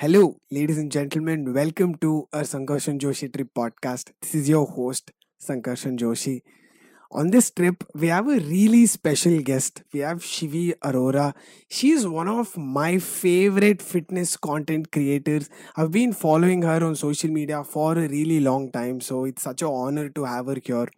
Hello, ladies and gentlemen. Welcome to our Sankarshan Joshi trip podcast. This is your host, Sankarshan Joshi. On this trip, we have a really special guest. We have Shivi Arora. She is one of my favorite fitness content creators. I've been following her on social media for a really long time, so it's such an honor to have her here.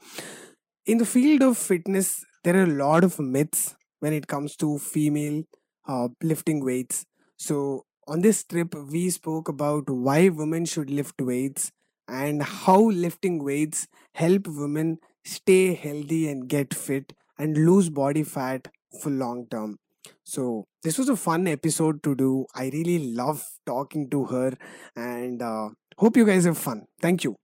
In the field of fitness, there are a lot of myths when it comes to female uh, lifting weights. So, on this trip, we spoke about why women should lift weights and how lifting weights help women stay healthy and get fit and lose body fat for long term. So, this was a fun episode to do. I really love talking to her and uh, hope you guys have fun. Thank you.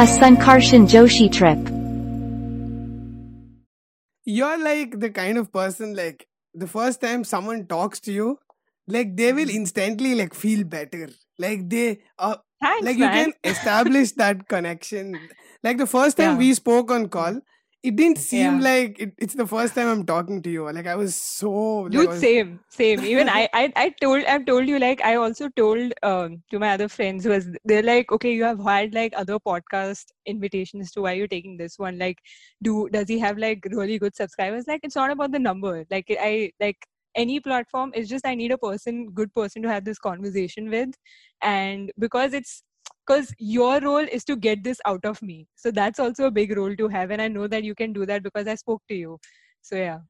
A Sankarshan Joshi trip. You're like the kind of person like the first time someone talks to you, like they will instantly like feel better. Like they uh Thanks, like you can establish that connection. Like the first time Yeah. we spoke on call, it didn't seem Yeah. like it, it's the first time I'm talking to you. Like I was so like, Dude, was- same, same. Even I, I, I told, I've told you, like, I also told um to my other friends was they're like, okay, you have had like other podcast invitations to why you're taking this one. Like, do does he have like really good subscribers? Like, it's not about the number. Like, I like any platform. It's just I need a person, good person to have this conversation with, and because it's because your role is to get this out of me. So that's also a big role to have, and I know that you can do that because I spoke to you. So yeah.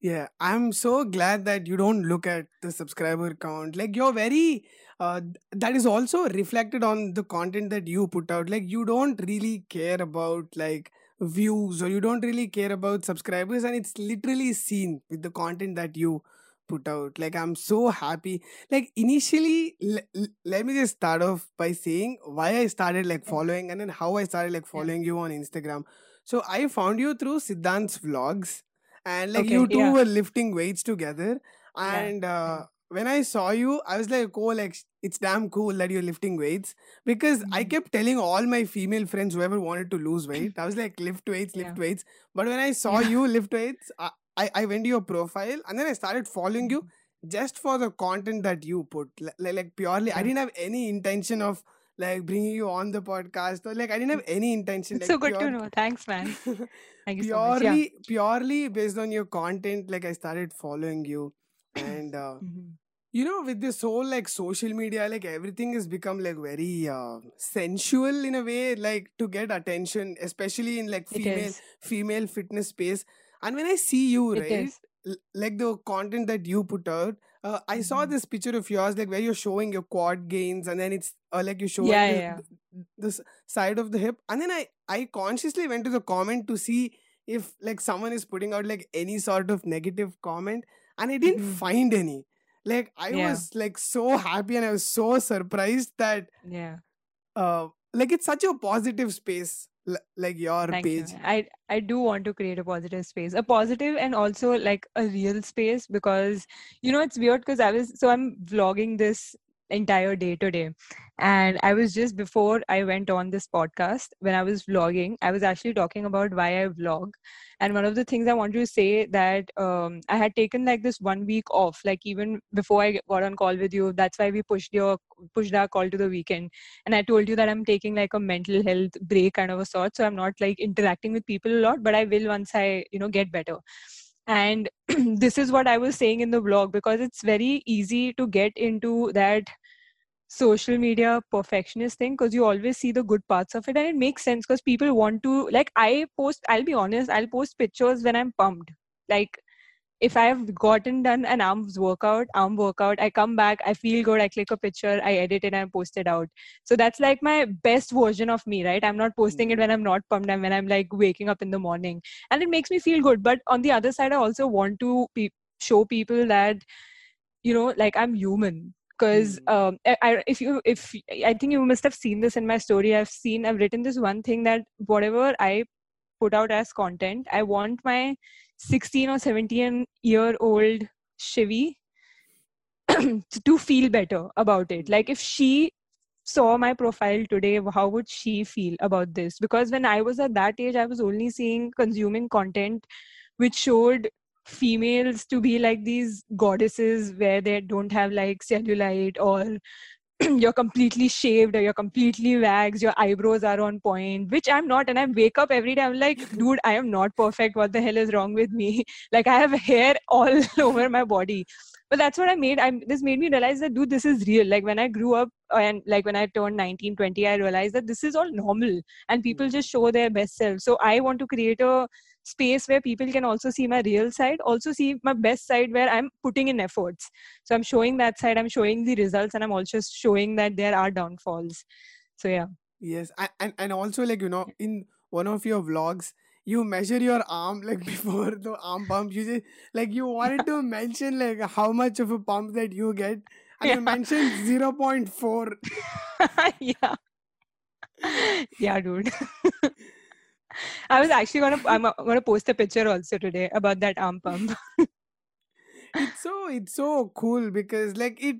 Yeah, I'm so glad that you don't look at the subscriber count. Like you're very uh that is also reflected on the content that you put out. Like you don't really care about like views or you don't really care about subscribers and it's literally seen with the content that you put out. Like I'm so happy. Like initially l- let me just start off by saying why I started like following and then how I started like Yeah. following you on Instagram. So I found you through Siddhant's vlogs and like Okay, you two yeah. were lifting weights together Yeah, and uh, when i saw you i was like oh like it's damn cool that you're lifting weights because i Mhm. kept telling all my female friends whoever wanted to lose weight i was like lift weights lift Yeah. weights but when i saw Yeah. you lift weights I, I i went to your profile and then i started following you Mm-hmm. just for the content that you put like, like purely i didn't have any intention of like bringing you on the podcast or like i didn't have any intention like so good to know. Thanks, man. Thank you so much. Yeah. purely purely based on your content like i started following you and uh, Mhm. you know with this whole like social media like everything has become like very uh, sensual in a way like to get attention especially in like female female fitness space and when i see you It right is. l- like the content that you put out uh, i saw Mhm. this picture of yours like where you're showing your quad gains and then it's uh, like you're showing Yeah, the, yeah, the side of the hip and then i i consciously went to the comment to see if like someone is putting out like any sort of negative comment and i didn't Mhm. find any like i Yeah. was like so happy and i was so surprised that Yeah. uh like it's such a positive space like your Thank you. page I I do want to create a positive space, a positive and also like a real space because you know it's weird because I was so I'm vlogging this entire day today, and I was just before I went on this podcast when I was vlogging, I was actually talking about why I vlog, and one of the things I wanted to say that um, I had taken like this one week off, like even before I got on call with you. That's why we pushed your pushed our call to the weekend. And i told you that i'm taking like a mental health break kind of a sort so i'm not like interacting with people a lot but i will once i you know get better. And this is what i was saying in the vlog because it's very easy to get into that social media perfectionist thing because you always see the good parts of it and it makes sense because people want to like i post i'll be honest i'll post pictures when i'm pumped like if I've gotten done an arms workout, arm workout, I come back, I feel good, I click a picture, I edit it, and I post it out. So that's like my best version of me, right? I'm not posting it hmm. when I'm not pumped and when I'm like waking up in the morning, and it makes me feel good. But on the other side, I also want to pe- show people that you know, like I'm human. Because Hmm. um, I, I, if you, if I think you must have seen this in my story, I've seen, I've written this one thing that whatever I put out as content, I want my 16 or 17 year old Shivi to feel better about it. Like if she saw my profile today, how would she feel about this? Because when I was at that age, I was only seeing consuming content which showed females to be like these goddesses where they don't have like cellulite or you're completely shaved or you're completely waxed, your eyebrows are on point, which I'm not. And I wake up every day, I'm like, dude, I am not perfect. What the hell is wrong with me? Like, I have hair all over my body. But that's what I made. I this made me realize that, dude, this is real. Like, when I grew up uh, and like when I turned 19, 20, I realized that this is all normal and people hmm. just show their best self. So I want to create a space where people can also see my real side also see my best side where i'm putting in efforts. So i'm showing that side i'm showing the results and i'm also showing that there are downfalls. So yeah. Yes and and also like you know in one of your vlogs you measure your arm like before the arm pump you just like you wanted to mention like how much of a pump that you get and yeah. you mentioned 0.4 yeah. Yeah dude I was actually gonna I'm gonna post a picture also today about that arm pump. it's so it's so cool because like it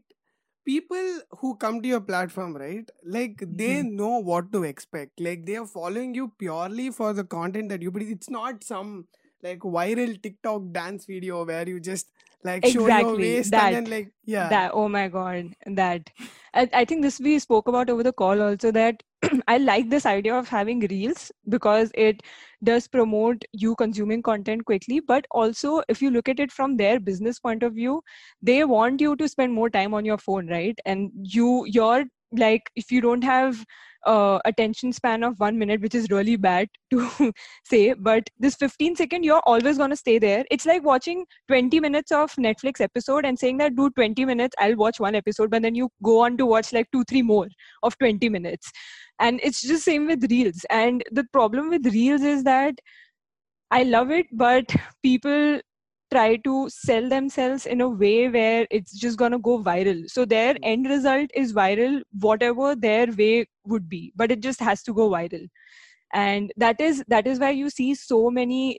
people who come to your platform right like they mm-hmm. know what to expect. Like they are following you purely for the content that you put it's not some like viral tiktok dance video where you just like exactly, your waist that, and then like yeah. that oh my god that. I, I think this we spoke about over the call also that I like this idea of having reels because it does promote you consuming content quickly. But also, if you look at it from their business point of view, they want you to spend more time on your phone, right? And you, your like, if you don't have uh, attention span of one minute, which is really bad to say, but this 15 second, you're always going to stay there. It's like watching 20 minutes of Netflix episode and saying that, do 20 minutes, I'll watch one episode, but then you go on to watch like two, three more of 20 minutes. And it's just same with Reels. And the problem with Reels is that I love it, but people try to sell themselves in a way where it's just going to go viral so their hmm. end result is viral whatever their way would be but it just has to go viral and that is that is why you see so many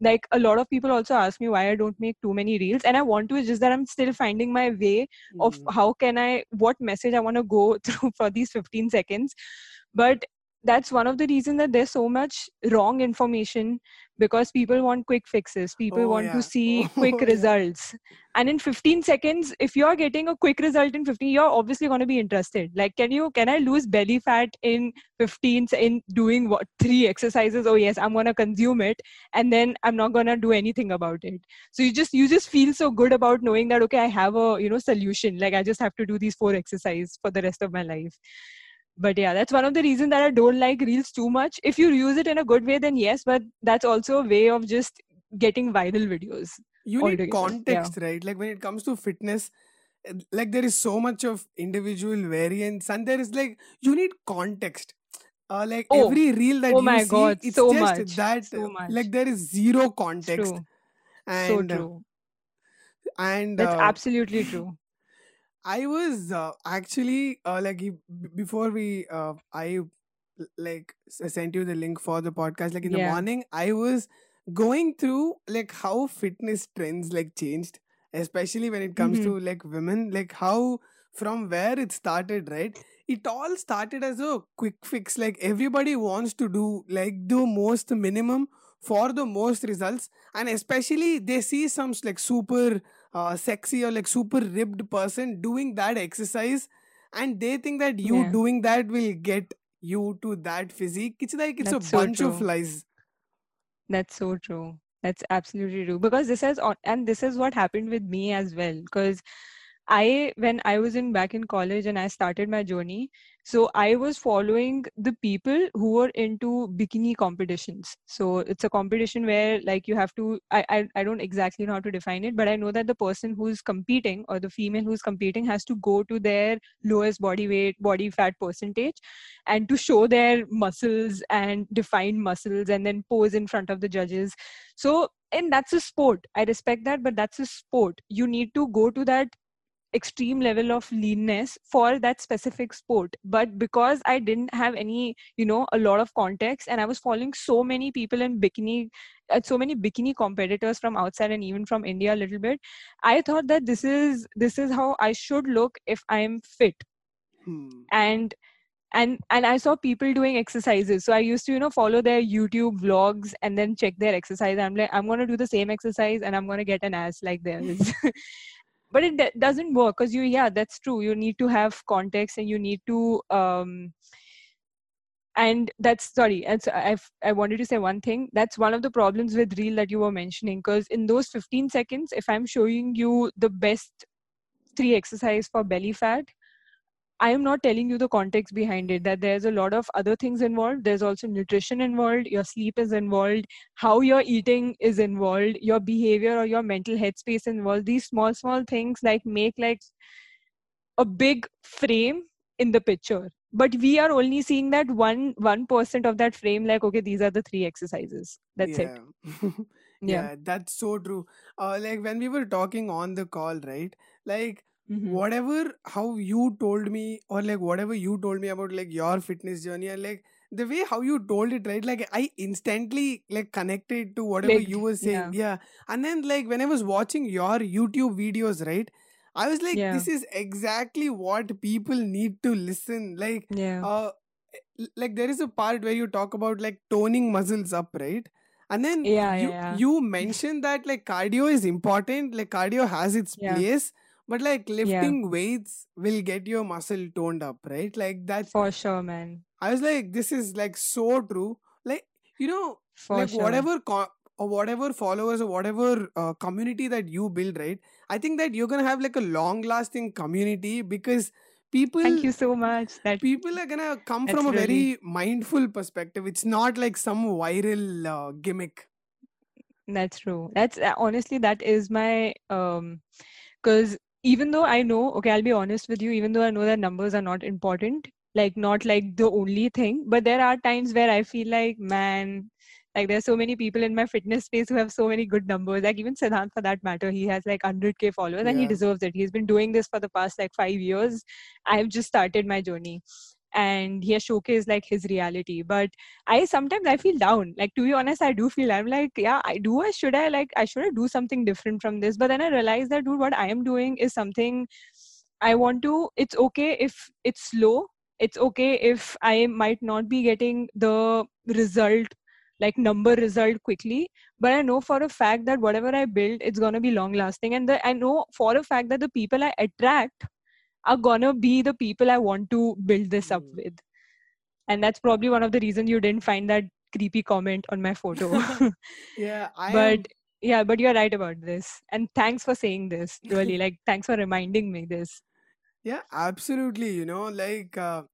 like a lot of people also ask me why i don't make too many reels and i want to it's just that i'm still finding my way mm. of hmm. how can i what message i want to go through for these 15 seconds but that's one of the reasons that there's so much wrong information because people want quick fixes. People oh, want yeah. to see oh, quick yeah. results. And in 15 seconds if you're getting a quick result in 15 you're obviously going to be interested. Like can you can i lose belly fat in 15 in doing what three exercises? Oh yes i'm going to consume it and then i'm not going to do anything about it. So you just you just feel so good about knowing that okay i have a you know solution. Like i just have to do these four exercises for the rest of my life but yeah that's one of the reasons that i don't like reels too much. If you use it in a good way then yes but that's also a way of just getting viral videos you need context yeah. right? Like when it comes to fitness eh, like there is so much of individual variance and there is like you need context. Uh, like oh, every reel that oh you my see God, it's so just much, that so much. like there is zero context true. and so true. and that's uh, absolutely true I was uh, actually uh, like before we uh, I like sent you the link for the podcast like in yeah. the morning I was going through like how fitness trends like changed especially when it comes mm-hmm. to like women like how from where it started right it all started as a quick fix like everybody wants to do like the most minimum for the most results and especially they see some like super uh, sexy or like super ripped person doing that exercise and they think that you yeah. doing that will get you to that physique it's like it's That's a so bunch true. of lies That's so true. That's absolutely true. Because this has, and this is what happened with me as well. Because I, when I was in back in college and I started my journey, so I was following the people who were into bikini competitions. So it's a competition where like you have to, I, I, I don't exactly know how to define it, but I know that the person who's competing or the female who's competing has to go to their lowest body weight, body fat percentage and to show their muscles and define muscles and then pose in front of the judges. So and that's a sport i respect that but that's a sport you need to go to that extreme level of leanness for that specific sport. But because i didn't have any you know a lot of context and i was following so many people in bikini uh, so many bikini competitors from outside and even from india a little bit i thought that this is this is how i should look if i'm fit. Hmm. and and and i saw people doing exercises. So i used to you know follow their youtube vlogs and then check their exercise. I'm like i'm going to do the same exercise and i'm going to get an ass like theirs but it d- doesn't work because you yeah that's true. You need to have context and you need to um and that's sorry and so I've, i wanted to say one thing. That's one of the problems with reel that you were mentioning because in those 15 seconds if i'm showing you the best three exercise for belly fat I am not telling you the context behind it, that there's a lot of other things involved. There's also nutrition involved, your sleep is involved, how you're eating is involved, your behavior or your mental headspace involved. These small, small things like make like a big frame in the picture. But we are only seeing that one one percent of that frame, like, okay, these are the three exercises. That's yeah. it. yeah. Yeah. that's so true. Uh, like when we were talking on the call, right? Like Mhm. whatever how you told me or like whatever you told me about like your fitness journey and like the way how you told it right like i instantly like connected to whatever Clicked. you were saying yeah. and then like when i was watching your youtube videos right i was like Yeah. this is exactly what people need to listen like Yeah. uh like there is a part where you talk about like toning muscles up right and then Yeah, you yeah, yeah. you mentioned that like cardio is important like cardio has its Yeah. place but like Yeah. lifting weights will get your muscle toned up right like that For sure, man. i was like this is like so true like you know For like sure. whatever co- or whatever followers or whatever uh, community that you build right i think that you're gonna have like a long lasting community because people Thank you so much. That people are gonna come from a really- very mindful perspective it's not like some viral uh, gimmick That's true. That's uh, honestly that is my um because even though I know, okay, I'll be honest with you, even though I know that numbers are not important, like not like the only thing, but there are times where I feel like, man, like there's so many people in my fitness space who have so many good numbers. Like even Siddhant for that matter, he has like 100k followers and he deserves it. He's been doing this for the past like five years. I've just started my journey and he has showcased like his reality. But I sometimes I feel down. Like to be honest, I do feel I'm like, yeah, I do. I should I like I should I do something different from this? But then I realize that dude, what I am doing is something I want to. It's okay if it's slow. It's okay if I might not be getting the result, like number result quickly. But I know for a fact that whatever I build, it's gonna be long lasting. And the, I know for a fact that the people I attract are gonna be the people I want to build this up Mm. with and that's probably one of the reasons you didn't find that creepy comment on my photo yeah i but am yeah but you're right about this and thanks for saying this really like thanks for reminding me this Yeah, absolutely. You know, like uh,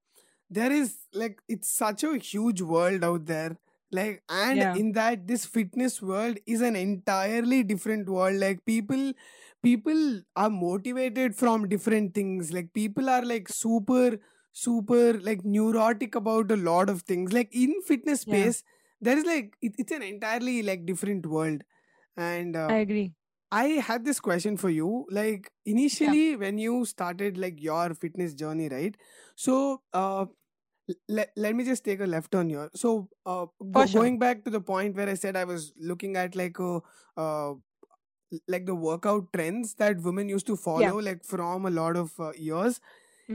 there is like it's such a huge world out there. Like, and Yeah. in that, this fitness world is an entirely different world. Like, people, people are motivated from different things. Like, people are like super, super like neurotic about a lot of things. Like in fitness Yeah. space, there is like it, it's an entirely like different world. And uh, i agree I had this question for you. Like initially, when you started like your fitness journey, right? So, uh, let, let me just take a left turn here. So, uh, go, sure. going back to the point where I said I was looking at like a, uh, like the workout trends that women used to follow, like from a lot of uh, years.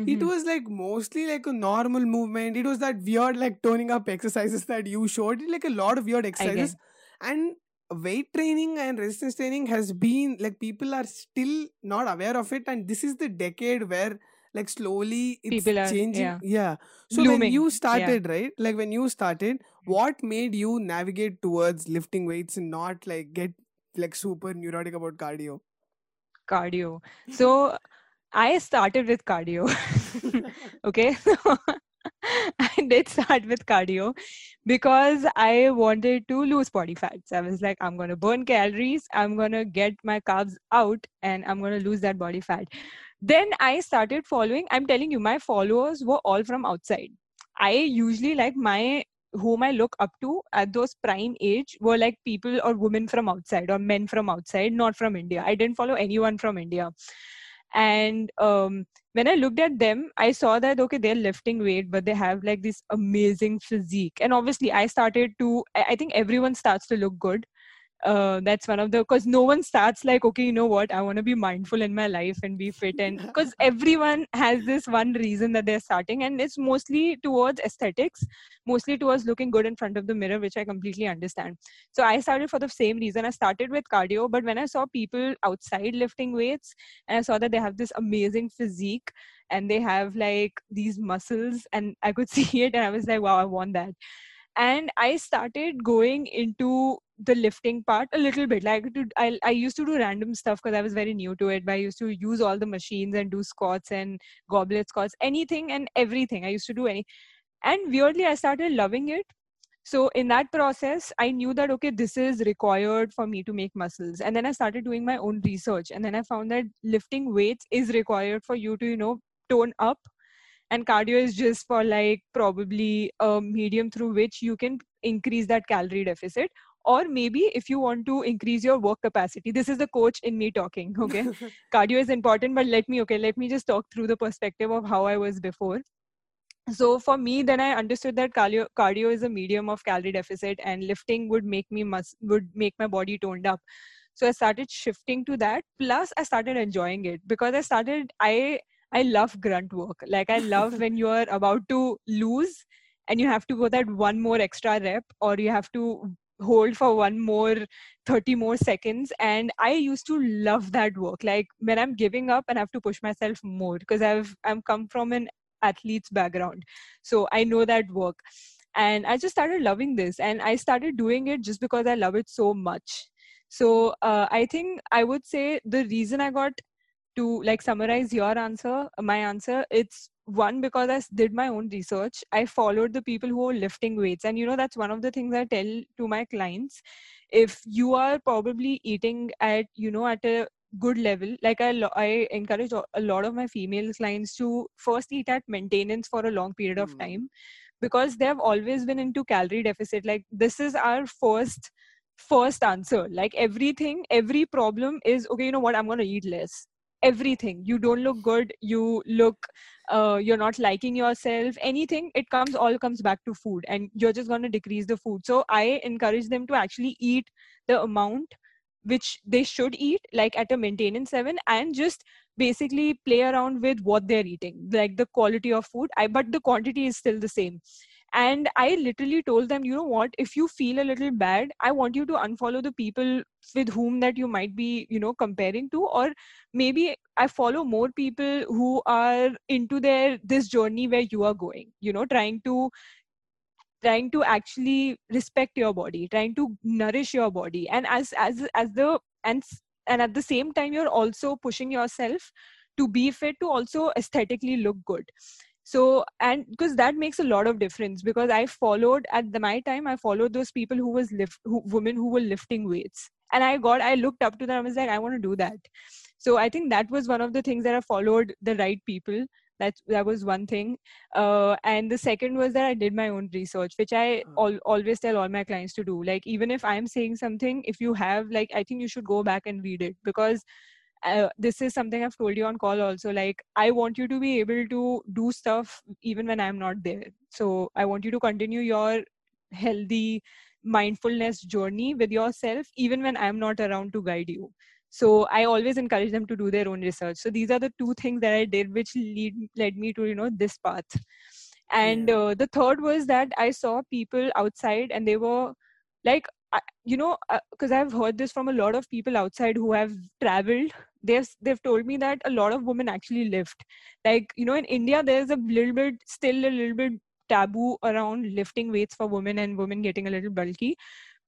It Mhm. was like mostly like a normal movement. It was that weird like toning up exercises that you showed. Like a lot of weird exercises, and weight training and resistance training has been like people are still not aware of it and this is the decade where like slowly it's People are- changing. yeah. so when you yeah. started right like when you started what made you navigate towards lifting weights and not like get like super neurotic about cardio? Cardio. So i started with cardio. Okay? I did start with cardio because i wanted to lose body fats. I was like i'm going to burn calories i'm going to get my carbs out and i'm going to lose that body fat then i started following i'm telling you my followers were all from outside. I usually like my whom i look up to at those prime age were like people or women from outside or men from outside not from india. I didn't follow anyone from india. And um, when i looked at them i saw that okay they're lifting weight but they have like this amazing physique. And obviously i started to i I think everyone starts to look good uh, that's one of the because no one starts like okay you know what? I want to be mindful in my life and be fit and because everyone has this one reason that they're starting and it's mostly towards aesthetics mostly towards looking good in front of the mirror which i completely understand. So i started for the same reason. I started with cardio but when i saw people outside lifting weights and i saw that they have this amazing physique and they have like these muscles and i could see it and i was like wow i want that and i started going into the lifting part a little bit. Like I, I used to do random stuff because i was very new to it but i used to use all the machines and do squats and goblet squats anything and everything. I used to do any and weirdly i started loving it. So in that process i knew that okay this is required for me to make muscles. And then i started doing my own research and then i found that lifting weights is required for you to you know tone up and cardio is just for like probably a medium through which you can increase that calorie deficit. Or maybe if you want to increase your work capacity this is the coach in me talking okay? Cardio is important but let me okay let me just talk through the perspective of how i was before. So for me then i understood that cardio, cardio is a medium of calorie deficit and lifting would make me mus- would make my body toned up. So i started shifting to that. Plus i started enjoying it. Because i started i i love grunt work. Like i love when you are about to lose and you have to go that one more extra rep or you have to hold for one more 30 more seconds. And i used to love that work. Like when i'm giving up and i have to push myself more because i've i'm come from an athlete's background. So i know that work. And i just started loving this and i started doing it just because i love it so much. So uh, i think i would say the reason i got to like summarize your answer my answer it's one because i did my own research. I followed the people who are lifting weights. And you know that's one of the things i tell to my clients. If you are probably eating at you know at a good level like i i encourage a lot of my female clients to first eat at maintenance for a long period of mm. time because they have always been into calorie deficit. Like this is our first first answer. Like everything every problem is okay you know what? I'm going to eat less everything. You don't look good. You look uh, you're not liking yourself. Anything it comes all comes back to food and you're just going to decrease the food. So i encourage them to actually eat the amount which they should eat like at a maintenance seven and just basically play around with what they're eating like the quality of food. I but the quantity is still the same and i literally told them you know what? If you feel a little bad i want you to unfollow the people with whom that you might be you know comparing to or maybe i follow more people who are into their this journey where you are going you know trying to trying to actually respect your body trying to nourish your body. And as as as the and and at the same time you're also pushing yourself to be fit to also aesthetically look good so and because that makes a lot of difference because i followed at the my time i followed those people who was lift who, women who were lifting weights. And i got i looked up to them i was like i want to do that. So i think that was one of the things that i followed the right people. That that was one thing. Uh, and the second was that i did my own research which i hmm. al- always tell all my clients to do. Like even if i'm saying something if you have like i think you should go back and read it because uh, this is something I've told you on call also. Like, I want you to be able to do stuff even when I'm not there. So, I want you to continue your healthy mindfulness journey with yourself, even when I'm not around to guide you. So, I always encourage them to do their own research. So, these are the two things that I did, which lead led me to you know this path. And yeah. uh, the third was that I saw people outside, and they were like you know because uh, i've heard this from a lot of people outside who have traveled they've they've told me that a lot of women actually lift. Like you know in india there's a little bit still a little bit taboo around lifting weights for women and women getting a little bulky.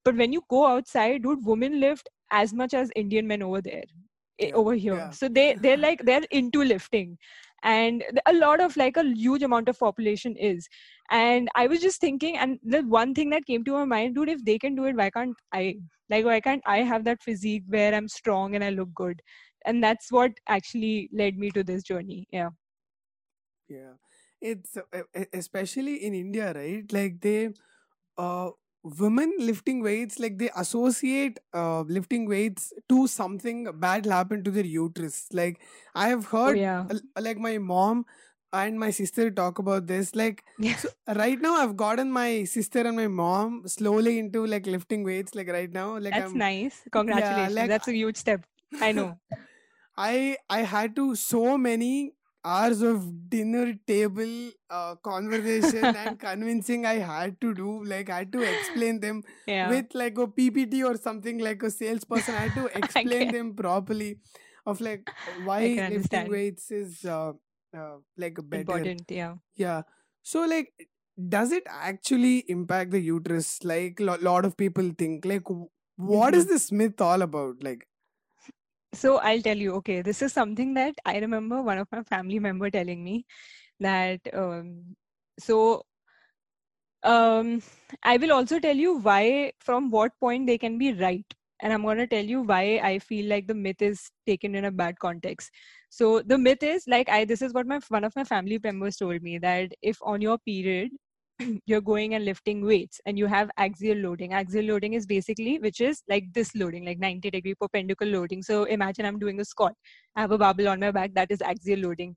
But when you go outside dude women lift as much as indian men over there eh, yeah, over here. yeah. so they they're like they're into lifting. And a lot of like a huge amount of population is. And i was just thinking and the one thing that came to my mind dude if they can do it why can't i? Like why can't i have that physique where i'm strong and i look good and that's what actually led me to this journey yeah yeah it's especially in india right like they uh women lifting weights like they associate uh, lifting weights to something bad happened to their uterus like i have oh, heard oh, yeah. like my mom and my sister talk about this. Like Yeah. so right now, I've gotten my sister and my mom slowly into like lifting weights. Like right now, like That's I'm nice. Congratulations. like, That's a huge step. I know. I I had to so many hours of dinner table uh, conversation and convincing I had to do. Like I had to explain them Yeah. with like a PPT or something like a salesperson. I had to explain them properly of like why lifting understand. weights is uh, uh, like better. Important. Yeah. Yeah. So like does it actually impact the uterus like a lot of people think like what is Mm-hmm. this myth all about like So I'll tell you, okay, this is something that I remember one of my family member telling me that um so um I will also tell you why from what point they can be right. And I'm going to tell you why I feel like the myth is taken in a bad context. So the myth is like I this is what my one of my family members told me that if on your period you're going and lifting weights and you have axial loading. Axial loading is basically which is like this loading like 90 degree perpendicular loading. So imagine i'm doing a squat. I have a barbell on my back that is axial loading.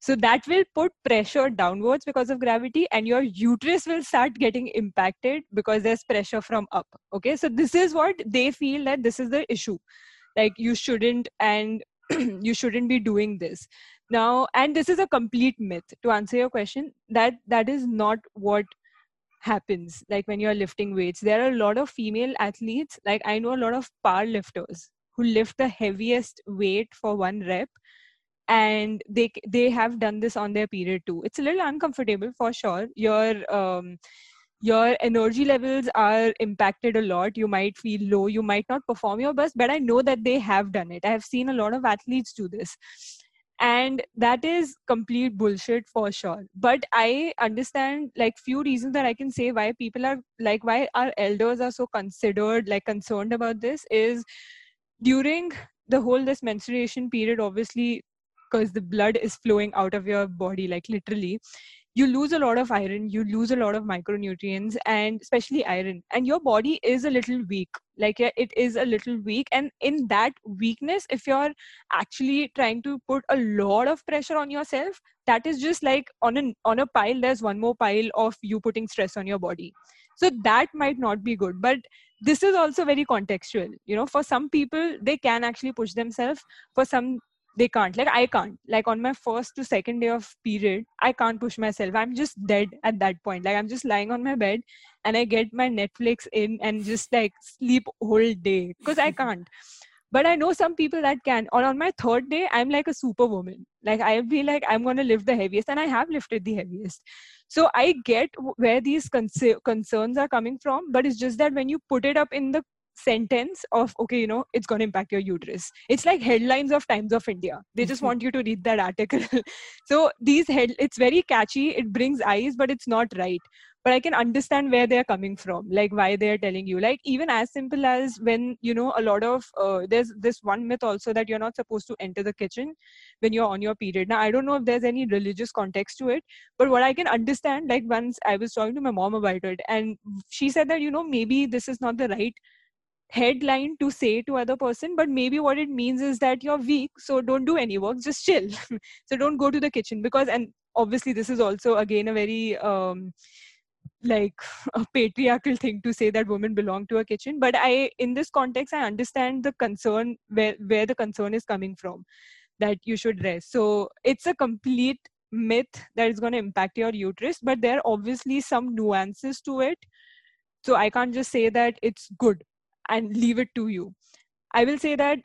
So that will put pressure downwards because of gravity and your uterus will start getting impacted because there's pressure from up. Okay? So this is what they feel that this is the issue. Like you shouldn't and you shouldn't be doing this now and this is a complete myth to answer your question that that is not what happens like when you're lifting weights. There are a lot of female athletes like i know a lot of power lifters who lift the heaviest weight for one rep and they they have done this on their period too. It's a little uncomfortable for sure. Your um your energy levels are impacted a lot. You might feel low. You might not perform your best but i know that they have done it. I have seen a lot of athletes do this and that is complete bullshit for sure. But i understand like few reasons that i can say why people are like why our elders are so considered like concerned about this is during the whole this menstruation period obviously because the blood is flowing out of your body like literally you lose a lot of iron you lose a lot of micronutrients and especially iron and your body is a little weak like it is a little weak and in that weakness if you're actually trying to put a lot of pressure on yourself that is just like on a on a pile there's one more pile of you putting stress on your body. So that might not be good but this is also very contextual you know for some people they can actually push themselves for some they can't. Like i can't. Like on my first to second day of period i can't push myself. I'm just dead at that point. Like i'm just lying on my bed and i get my netflix in and just like sleep whole day. Because i can't. But i know some people that can. Or on my third day i'm like a superwoman. Like i'll be like i'm going to lift the heaviest and i have lifted the heaviest. So i get where these concer- concerns are coming from but it's just that when you put it up in the sentence of okay you know it's going to impact your uterus. It's like headlines of times of india. They just want you to read that article. So these head it's very catchy. It brings eyes but it's not right. But i can understand where they're coming from like why they're telling you. Like even as simple as when you know a lot of uh, there's this one myth also that you're not supposed to enter the kitchen when you're on your period. Now i don't know if there's any religious context to it but what i can understand like once i was talking to my mom about it and she said that you know maybe this is not the right headline to say to other person but maybe what it means is that you're weak so don't do any work just chill. So don't go to the kitchen because and obviously this is also again a very um like a patriarchal thing to say that women belong to a kitchen. But i in this context i understand the concern where where the concern is coming from that you should rest. So it's a complete myth that is going to impact your uterus but there are obviously some nuances to it. So i can't just say that it's good and leave it to you i will say that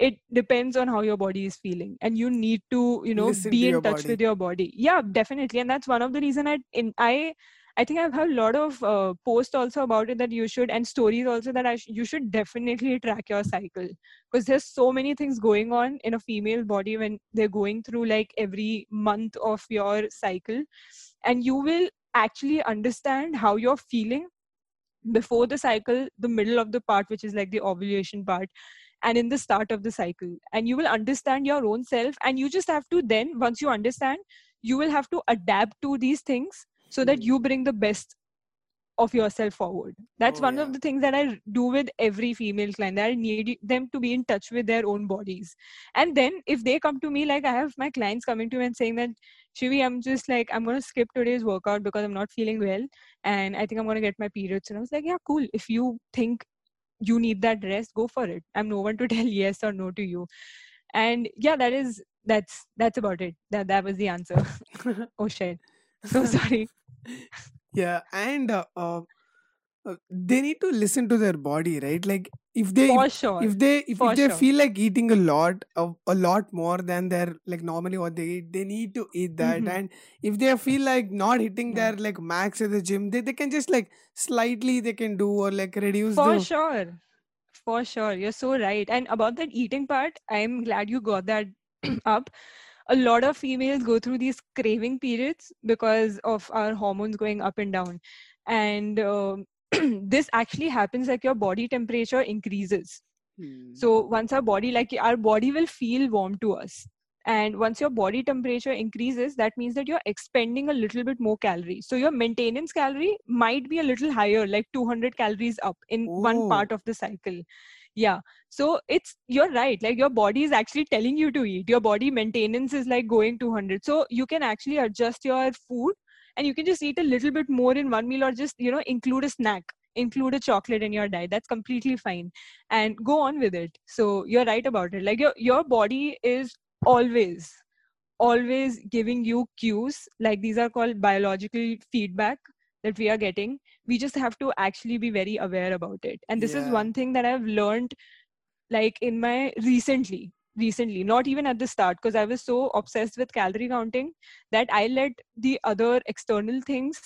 it depends on how your body is feeling and you need to you know Listen be in touch body. with your body yeah definitely and that's one of the reason i in i i think i've heard a lot of uh, posts also about it that you should and stories also that I sh- you should definitely track your cycle because there's so many things going on in a female body when they're going through like every month of your cycle and you will actually understand how you're feeling before the cycle the middle of the part which is like the ovulation part and in the start of the cycle and you will understand your own self and you just have to then once you understand you will have to adapt to these things so that Hmm. you bring the best of yourself forward. That's Oh, one yeah. of the things that i do with every female client that i need them to be in touch with their own bodies. And then if they come to me like i have my clients coming to me and saying that shivi i'm just like i'm going to skip today's workout because i'm not feeling well and i think i'm going to get my periods. And i was like yeah cool. If you think you need that rest go for it. I'm no one to tell yes or no to you. And yeah that is that's that's about it. That that was the answer. Oh shit. So sorry yeah and uh, uh, uh, they need to listen to their body right like if they for if, sure if they if, if they sure. feel like eating a lot of a lot more than their like normally what they eat they need to eat that Mhm. and if they feel like not hitting Yeah. their like max at the gym they, they can just like slightly they can do or like reduce for the sure for sure you're so right and about that eating part i'm glad you got that up a lot of females go through these craving periods because of our hormones going up and down. And um, this actually happens like your body temperature increases. Hmm. so once our body like our body will feel warm to us. And once your body temperature increases that means that you're expending a little bit more calories so your maintenance calorie might be a little higher like 200 calories up in one part Oh. of the cycle yeah. So it's you're right. Like your body is actually telling you to eat. Your body maintenance is like going 200 so you can actually adjust your food and you can just eat a little bit more in one meal or just you know include a snack include a chocolate in your diet. That's completely fine. And go on with it. So you're right about it. Like your your body is always always giving you cues. Like these are called biological feedback that we are getting we just have to actually be very aware about it. And this is one thing that i've learned like in my recently recently not even at the start because i was so obsessed with calorie counting that i let the other external things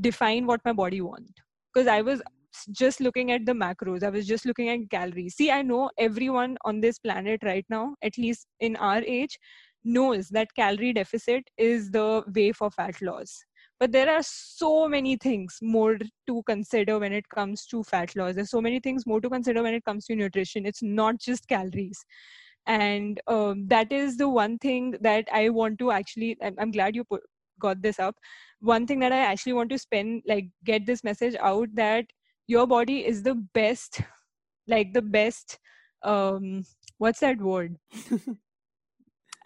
define what my body want. Because i was just looking at the macros i was just looking at calories. See i know everyone on this planet right now at least in our age knows that calorie deficit is the way for fat loss but there are so many things more to consider when it comes to fat loss. There's so many things more to consider when it comes to nutrition. It's not just calories. And um, that is the one thing that i want to actually i'm, I'm glad you put, got this up. One thing that i actually want to spend like get this message out that your body is the best like the best um what's that word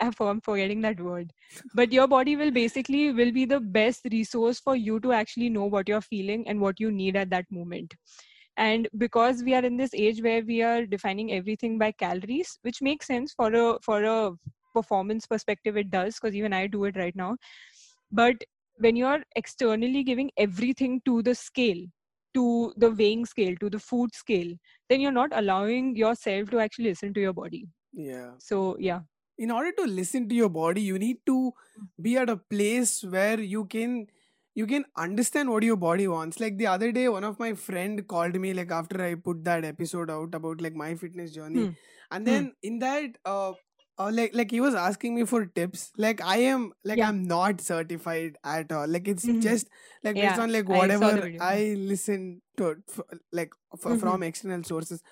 I'm for- I'm forgetting that word. But your body will basically will be the best resource for you to actually know what you're feeling and what you need at that moment. And because we are in this age where we are defining everything by calories, which makes sense for a for a performance perspective, it does because even I do it right now. But when you're externally giving everything to the scale, to the weighing scale, to the food scale, then you're not allowing yourself to actually listen to your body. yeah So yeah. In order to listen to your body you need to be at a place where you can you can understand what your body wants like the other day one of my friend called me like after i put that episode out about like my fitness journey Hmm. and Hmm. then in that uh, uh like like he was asking me for tips like i am like Yeah. i'm not certified at all like it's Mhm. just like based on like I whatever video. i listen to f- like f- Mhm. from external sources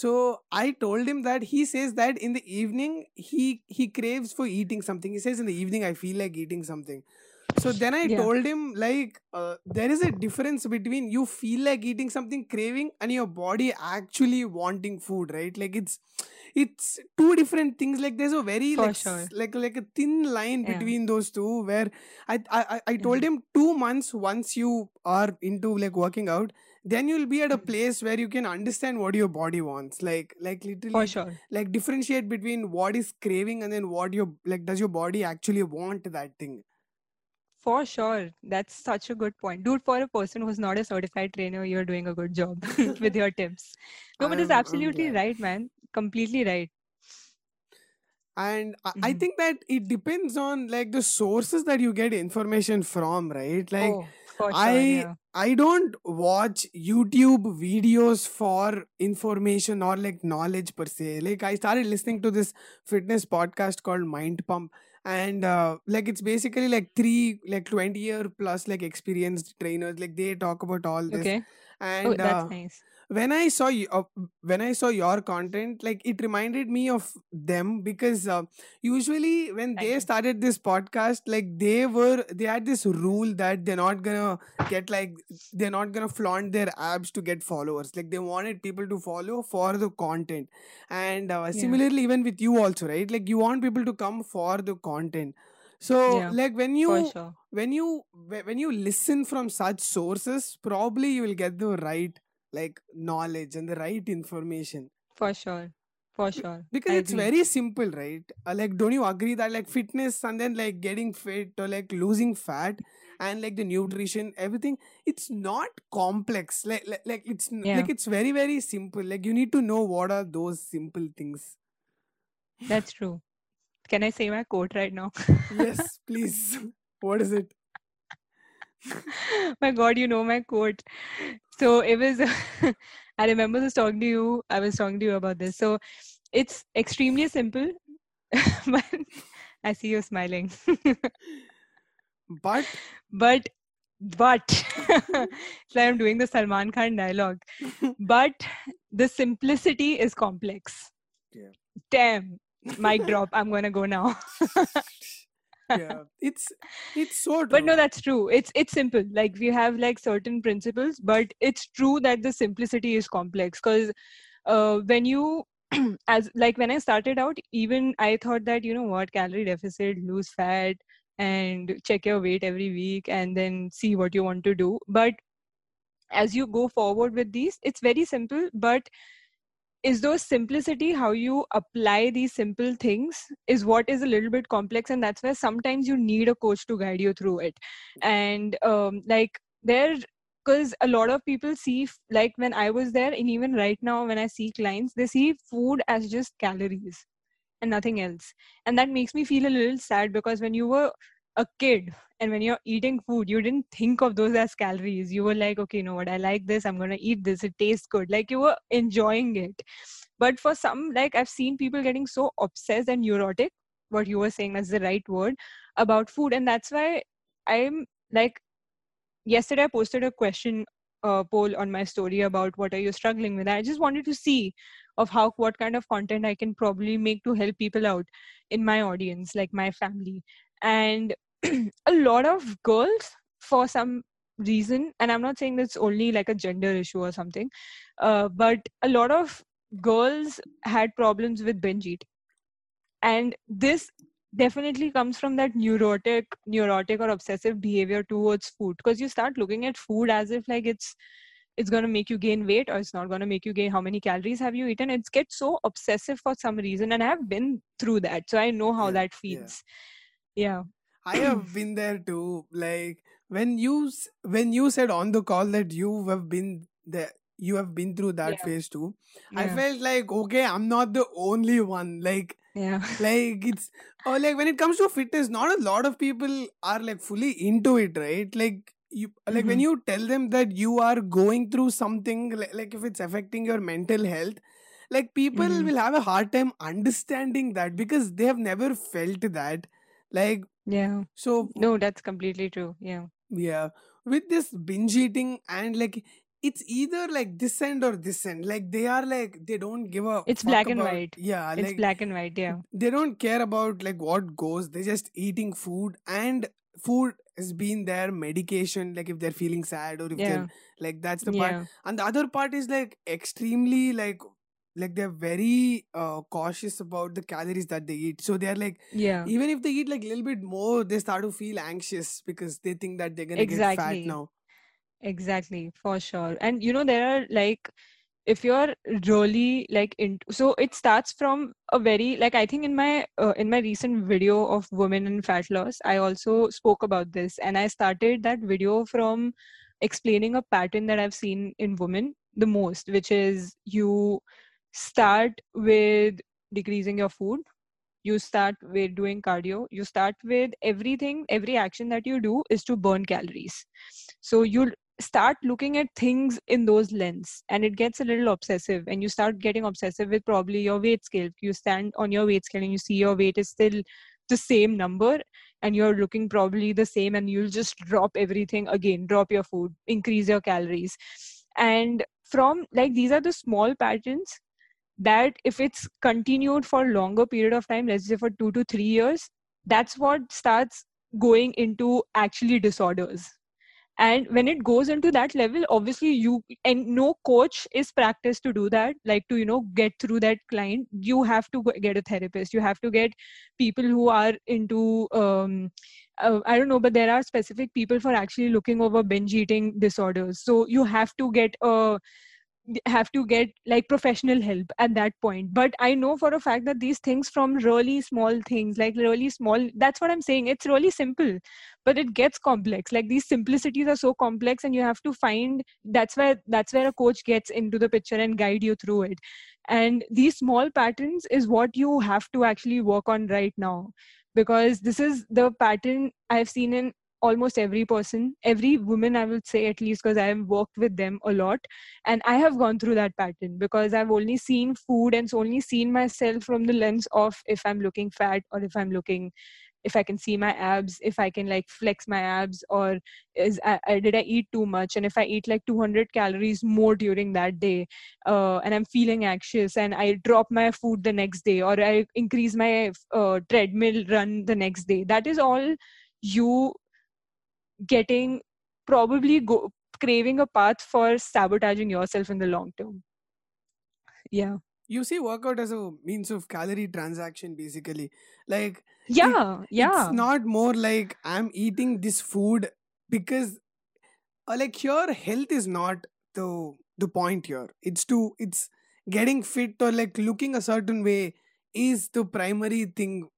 so I told him that he says that in the evening he he craves for eating something. He says in the evening I feel like eating something. So then I Yeah. told him like uh, there is a difference between you feel like eating something craving and your body actually wanting food, right? Like it's it's two different things. Like there's a very For like sure. like like a thin line Yeah. between those two where I I I- I told him two months once you are into like working out then you'll be at a Mm. place where you can understand what your body wants like like literally sure. like differentiate between what is craving and then what your like does your body actually want that thing For sure. That's such a good point. Dude, for a person who's not a certified trainer, you're doing a good job with your tips. No, but it's I'm- I'm absolutely right, man. Completely right. and I, I Mhm. think that it depends on like the sources that you get information from right like oh, sure. I Yeah. I don't watch YouTube videos for information or like knowledge per se. Like I started listening to this fitness podcast called Mind Pump, and uh, like it's basically like three like twenty year plus like experienced trainers. Like they talk about all this, Okay. Oh, and that's uh, nice. When I saw you, uh, when I saw your content, like it reminded me of them because uh, usually when Thank they you. started this podcast, like they were they had this rule that they're not gonna get like they're not gonna flaunt their abs to get followers. Like they wanted people to follow for the content, and uh, Yeah. similarly even with you also, right? Like you want people to come for the content. So Yeah. like when you sure. when you when you listen from such sources, probably you will get the right like knowledge and the right information For sure. For sure. because I it's agree. very simple right uh, like don't you agree that like fitness and then like getting fit or like losing fat and like the nutrition everything it's not complex like like, like it's Yeah. like it's very very simple like you need to know what are those simple things That's true. Can I say my quote right now? yes please what is it my god, you know my quote. So it was, I remember this talking to you. I was talking to you about this. So it's extremely simple, but I see you smiling. but but, but, so I'm doing the Salman Khan dialogue. But the simplicity is complex. Yeah. Damn, mic drop. I'm gonna go now. Yeah. It's it's so true but no that's true. It's it's simple. Like we have like certain principles but it's true that the simplicity is complex because uh, when you as like when i started out even i thought that you know what calorie deficit lose fat and check your weight every week and then see what you want to do. But as you go forward with these it's very simple but is those simplicity how you apply these simple things is what is a little bit complex and that's where sometimes you need a coach to guide you through it. And um, like there because a lot of people see like when i was there and even right now when i see clients they see food as just calories and nothing else. And that makes me feel a little sad because when you were a kid and when you're eating food you didn't think of those as calories. You were like okay you know what? I like this. I'm going to eat this. It tastes good. Like you were enjoying it. But for some like i've seen people getting so obsessed and neurotic what you were saying that's the right word about food. And that's why i'm like yesterday i posted a question uh, poll on my story about what are you struggling with? I just wanted to see of how what kind of content i can probably make to help people out in my audience like my family. And a lot of girls for some reason and i'm not saying that's only like a gender issue or something uh, but a lot of girls had problems with binge eating and this definitely comes from that neurotic neurotic or obsessive behavior towards food because you start looking at food as if like it's it's going to make you gain weight or it's not going to make you gain how many calories have you eaten. It gets so obsessive for some reason and i have been through that so i know how Yeah, that yeah. feels. Yeah I have been there too. Like when you when you said on the call that you have been there, you have been through that Yeah. phase too. I felt like okay, I'm not the only one. Like yeah like it's or like when it comes to fitness, not a lot of people are like fully into it, right? Like you like when Mhm. you tell them that you are going through something like, like if it's affecting your mental health like people Mhm. will have a hard time understanding that because they have never felt that like yeah so no that's completely true yeah yeah, with this binge eating and like it's either like this end or this end. Like they are like they don't give a it's fuck black and about white yeah, it's like black and white yeah they don't care about like what goes. They're just eating food and food has been their medication. Like if they're feeling sad or if yeah they're like that's the part. yeah And the other part is like extremely like like they're very uh, cautious about the calories that they eat. So they're like yeah even if they eat like a little bit more, they start to feel anxious because they think that they're gonna get fat exactly now. Exactly, for sure. And you know, there are like, if you're really like into, so it starts from a very like I think in my uh, in my recent video of women and fat loss, I also spoke about this, and I started that video from explaining a pattern that I've seen in women the most, which is you start with decreasing your food. You start with doing cardio. You start with everything every action that you do is to burn calories. So you start looking at things in those lens and it gets a little obsessive and you start getting obsessive with probably your weight scale. You stand on your weight scale and you see your weight is still the same number and you're looking probably the same and you'll just drop everything again drop your food increase your calories. And from like these are the small patterns that if it's continued for a longer period of time let's say for 2 to 3 years that's what starts going into actually disorders. And when it goes into that level obviously you and no coach is practiced to do that like to you know get through that client. You have to get a therapist. You have to get people who are into um, uh, i don't know but there are specific people for actually looking over binge eating disorders. So you have to get a have to get like professional help at that point. But i know for a fact that these things from really small things like really small that's what i'm saying it's really simple but it gets complex. Like these simplicities are so complex and you have to find that's where that's where a coach gets into the picture and guide you through it. And these small patterns is what you have to actually work on right now. Because this is the pattern i've seen in almost every person every woman i would say at least because i have worked with them a lot and i have gone through that pattern because i've only seen food and only seen myself from the lens of if i'm looking fat or if i'm looking if i can see my abs if i can like flex my abs or is I, I, did i eat too much? And if i eat like 200 calories more during that day uh, and i'm feeling anxious and i drop my food the next day or i increase my uh, treadmill run the next day that is all you getting probably go, craving a path for sabotaging yourself in the long term. Yeah. You see workout as a means of calorie transaction basically. Like yeah it, yeah it's not more like i'm eating this food because uh, like here health is not the the point here. It's to it's getting fit or like looking a certain way is the primary thing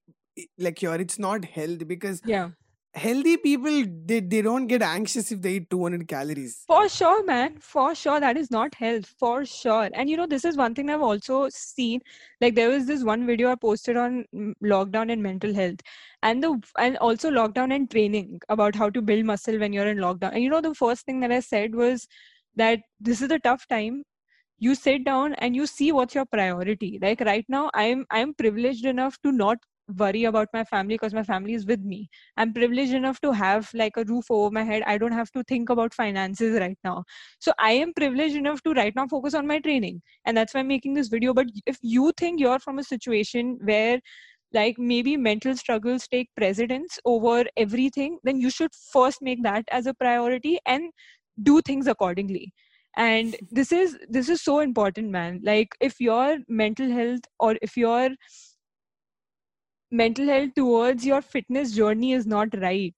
like here. It's not health because yeah healthy people they, they don't get anxious if they eat 200 calories. For sure man. For sure that is not health. For sure. And you know this is one thing i've also seen. Like there was this one video i posted on mm, lockdown and mental health. And the and also lockdown and training about how to build muscle when you're in lockdown. And you know the first thing that i said was that this is a tough time. You sit down and you see what's your priority. Like right now i'm i'm privileged enough to not worry about my family because my family is with me. I'm privileged enough to have like a roof over my head. I don't have to think about finances right now. So i am privileged enough to right now focus on my training and that's why i'm making this video. But if you think you're from a situation where like maybe mental struggles take precedence over everything then you should first make that as a priority and do things accordingly. And this is this is so important man. Like if your mental health or if your mental health towards your fitness journey is not right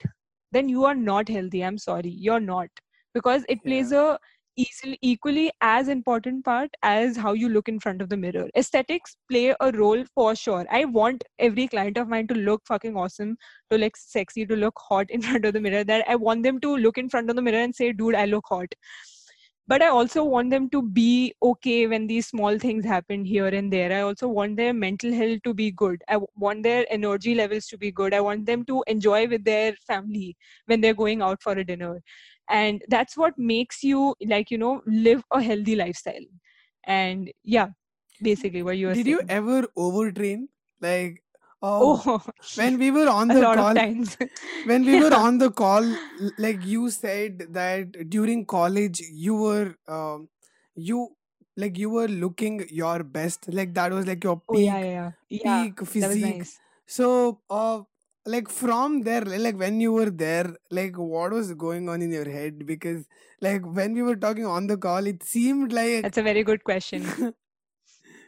then you are not healthy. I'm sorry you're not. Because it plays yeah. a easily, equally as important part as how you look in front of the mirror. Aesthetics play a role for sure. I want every client of mine to look fucking awesome to look sexy to look hot in front of the mirror that i want them to look in front of the mirror and say dude i look hot but i also want them to be okay when these small things happen here and there. I also want their mental health to be good. I want their energy levels to be good. I want them to enjoy with their family when they're going out for a dinner. And that's what makes you like you know live a healthy lifestyle. And yeah basically what you were did saying. you ever overtrain? Like Oh, oh when we were on the call, when we were on the call, like you said that during college you were, um, you like you were looking your best, like that was like your peak, oh, yeah, yeah, yeah. peak physique. Nice. So, uh, like from there, like when you were there, like what was going on in your head? Because like when we were talking on the call, it seemed like that's a very good question.